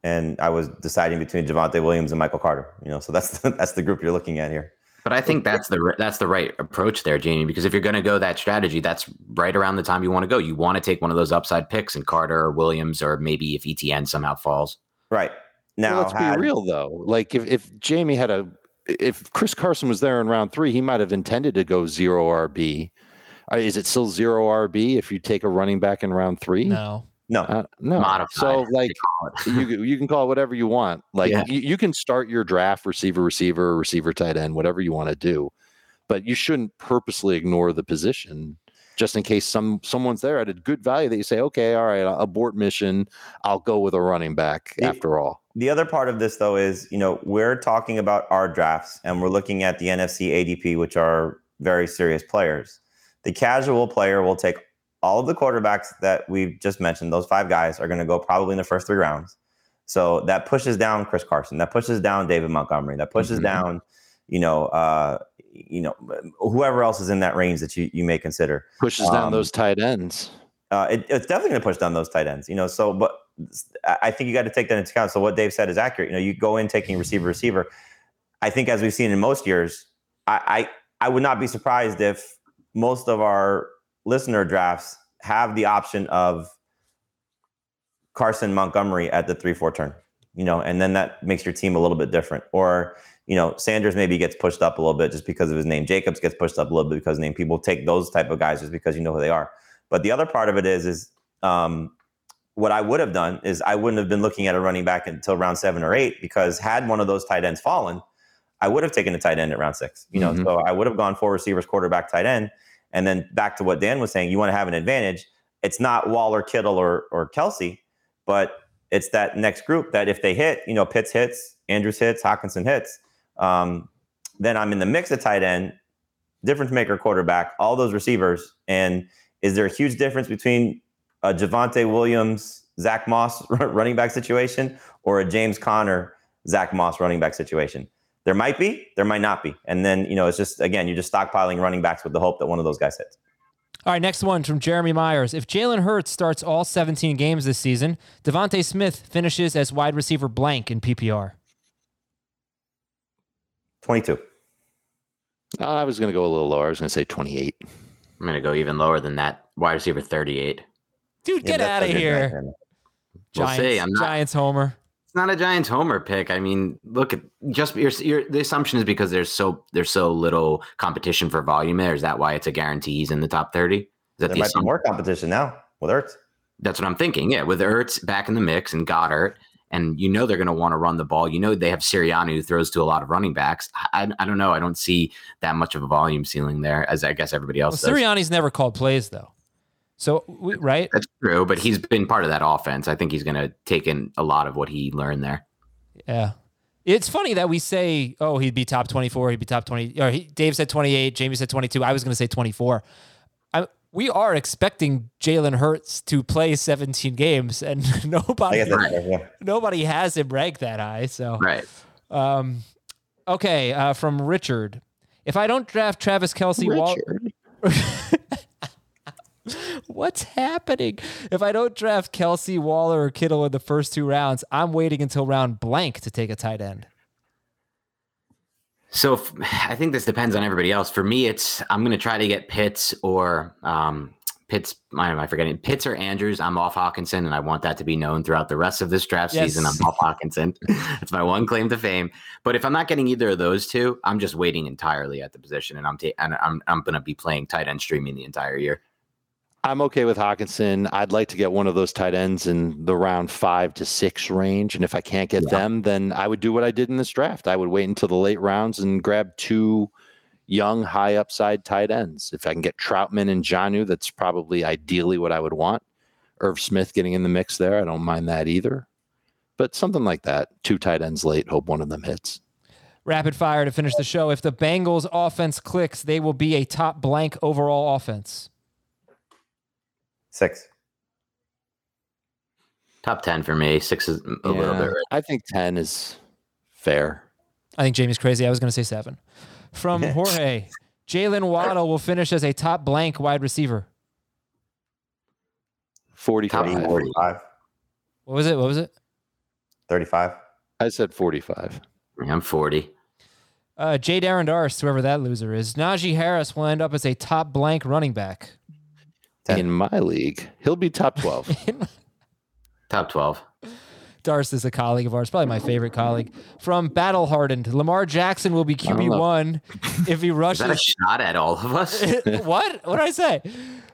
Speaker 6: and I was deciding between Javonte Williams and Michael Carter. You know, so that's that's the group you're looking at here.
Speaker 5: But I think that's the that's the right approach there, Jamey. Because if you're going to go that strategy, that's right around the time you want to go. You want to take one of those upside picks in Carter or Williams, or maybe if ETN somehow falls.
Speaker 6: Right
Speaker 7: Well,
Speaker 6: now,
Speaker 7: let's
Speaker 6: had-
Speaker 7: be real though. Like if, if Jamey had a, if Chris Carson was there in round three, he might have intended to go zero RB. Uh, Is it still zero RB if you take a running back in round three?
Speaker 4: No.
Speaker 6: No,
Speaker 7: Uh, no.
Speaker 5: Modified,
Speaker 7: So like you you can call it whatever you want. Like
Speaker 5: Yeah.
Speaker 7: you, you can start your draft receiver, receiver, receiver, tight end, whatever you want to do, but you shouldn't purposely ignore the position just in case some someone's there at a good value that you say, okay, all right, abort mission. I'll go with a running back
Speaker 6: Yeah.
Speaker 7: after all.
Speaker 6: The other part of this, though, is you know we're talking about our drafts and we're looking at the NFFC ADP, which are very serious players. The casual player will take all of the quarterbacks that we've just mentioned. Those five guys are going to go probably in the first three rounds. So that pushes down Chris Carson. That pushes down David Montgomery. That pushes
Speaker 5: Mhm.
Speaker 6: down, you know, uh, you know, whoever else is in that range that you you may consider.
Speaker 7: Pushes down
Speaker 6: Um,
Speaker 7: those tight ends.
Speaker 6: Uh, it, it's definitely going to push down those tight ends, you know. So, but I I think you got to take that into account. So, what Dave said is accurate. You know, you go in taking receiver, receiver. I think, as we've seen in most years, I, I I would not be surprised if most of our listener drafts have the option of Carson Montgomery at the three four turn. You know, and then that makes your team a little bit different. Or you know, Sanders maybe gets pushed up a little bit just because of his name. Jacobs gets pushed up a little bit because of his name. People take those type of guys just because you know who they are. But the other part of it is, is um, what I would have done is I wouldn't have been looking at a running back until round seven or eight because had one of those tight ends fallen, I would have taken a tight end at round six. You know,
Speaker 7: Mhm.
Speaker 6: so I would have gone four receivers, quarterback, tight end, and then back to what Dan was saying. You want to have an advantage. It's not Waller, Kittle, or or Kelce, but it's that next group that if they hit, you know, Pitts hits, Andrews hits, Hockenson hits, um, then I'm in the mix of tight end, difference maker quarterback, all those receivers. And is there a huge difference between a Javonte Williams, Zach Moss running back situation or a James Conner, Zach Moss running back situation? There might be, there might not be. And then, you know, it's just, again, you're just stockpiling running backs with the hope that one of those guys hits.
Speaker 4: All right, next one from Jeremy Myers. If Jalen Hurts starts all 17 games this season, DeVonta Smith finishes as wide receiver blank in PPR.
Speaker 6: 22.
Speaker 7: Uh, I was going to go a little lower. I was going to say 28.
Speaker 5: I'm going to go even lower than that. Wide receiver 38.
Speaker 4: Dude, get
Speaker 6: that's
Speaker 4: out of here.
Speaker 6: guy, man.
Speaker 5: We'll
Speaker 4: Giants,
Speaker 5: see. I'm not-
Speaker 4: Giants homer.
Speaker 5: It's not a Giants homer pick. I mean, look at just your, your the assumption is because there's so there's so little competition for volume there. Is that why it's a guarantee he's in the top 30? Is that
Speaker 6: There
Speaker 5: the
Speaker 6: might be more competition now with Ertz.
Speaker 5: That's what I'm thinking. Yeah, with Ertz back in the mix and Goedert, and you know they're going to want to run the ball. You know they have Sirianni who throws to a lot of running backs. I, I, I don't know. I don't see that much of a volume ceiling there, as I guess everybody
Speaker 4: Well,
Speaker 5: else does.
Speaker 4: Sirianni's never called plays though. So right?
Speaker 5: That's true, but he's been part of that offense. I think he's going to take in a lot of what he learned there.
Speaker 4: Yeah. It's funny that we say, oh, he'd be top 24, he'd be top 20. Or he, Dave said 28, Jamey said 22. I was going to say 24. I, we are expecting Jalen Hurts to play 17 games, and nobody
Speaker 6: guess that's fair, yeah.
Speaker 4: nobody has him ranked that high. So,
Speaker 5: Right.
Speaker 4: um, okay, uh, from Richard. If I don't draft Travis Kelce, Wal- What's happening? If I don't draft Kelce, Waller, or Kittle in the first two rounds, I'm waiting until round blank to take a tight end.
Speaker 5: So if, I think this depends on everybody else. For me, it's I'm going to try to get Pitts or um, Pitts, why am I forgetting? Pitts or Andrews, I'm off Hockenson, and I want that to be known throughout the rest of this draft
Speaker 4: Yes.
Speaker 5: season. I'm off Hockenson. That's my one claim to fame. But if I'm not getting either of those two, I'm just waiting entirely at the position, and I'm ta- and I'm I'm going to be playing tight end streaming the entire year.
Speaker 7: I'm okay with Hockenson. I'd like to get one of those tight ends in the round five to six range. And if I can't get
Speaker 5: Yeah.
Speaker 7: them, then I would do what I did in this draft. I would wait until the late rounds and grab two young, high upside tight ends. If I can get Trautman and Jonnu, that's probably ideally what I would want. Irv Smith getting in the mix there. I don't mind that either. But something like that. Two tight ends late. Hope one of them hits.
Speaker 4: Rapid fire to finish the show. If the Bengals offense clicks, they will be a top blank overall offense.
Speaker 6: Six.
Speaker 5: Top ten for me. Six is a little bit. Right.
Speaker 7: I think 10 is fair.
Speaker 4: I think Jamey's crazy. I was going to say seven. From Jorge, Jalen Waddle will finish as a top blank wide receiver.
Speaker 7: 45.
Speaker 6: 45.
Speaker 4: What was it? What was it?
Speaker 6: 35.
Speaker 7: I said 45.
Speaker 5: I'm 40.
Speaker 4: Uh, Jay Darren Darst, whoever that loser is. Najee Harris will end up as a top blank running back.
Speaker 6: Ten.
Speaker 7: In my league, he'll be top 12.
Speaker 5: Top twelve.
Speaker 4: Darst is a colleague of ours, probably my favorite colleague. From Battle Hardened, Lamar Jackson will be QB one if he
Speaker 5: Is that a
Speaker 4: rushes.
Speaker 5: shot at all of us?
Speaker 4: what? What did I say?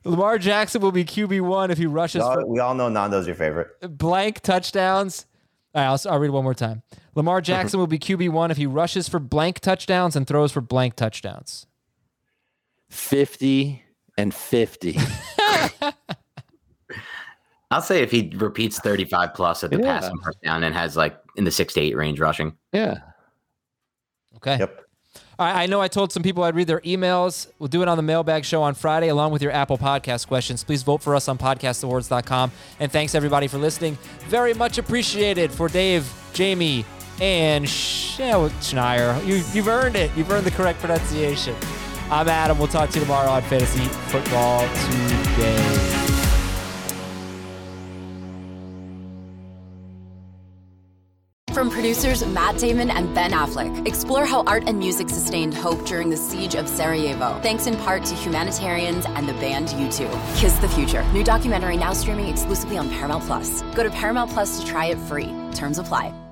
Speaker 4: Lamar Jackson will be QB one if he rushes
Speaker 6: We all, we all know Nando's your favorite.
Speaker 4: blank touchdowns. All right, I'll, I'll read one more time. Lamar Jackson will be QB one if he rushes for blank touchdowns and throws for blank touchdowns.
Speaker 7: 50 and 50.
Speaker 5: I'll say if he repeats 35 plus at the
Speaker 7: Yeah.
Speaker 5: passing first down and has like in the six to eight range rushing.
Speaker 7: Yeah.
Speaker 4: Okay.
Speaker 6: Yep.
Speaker 4: All right, I know I told some people I'd read their emails. We'll do it on the mailbag show on Friday, along with your Apple Podcast questions. Please vote for us on podcastawards.com. And thanks everybody for listening. Very much appreciated for Dave, Jamey, and Sh- yeah, well, Schneier. You, you've earned it. You've earned the correct pronunciation. I'm Adam. We'll talk to you tomorrow on Fantasy Football Today.
Speaker 10: From producers Matt Damon and Ben Affleck, explore how art and music sustained hope during the siege of Sarajevo, thanks in part to humanitarians and the band U2. Kiss the Future, new documentary now streaming exclusively on Paramount Plus. Go to Paramount Plus to try it free. Terms apply.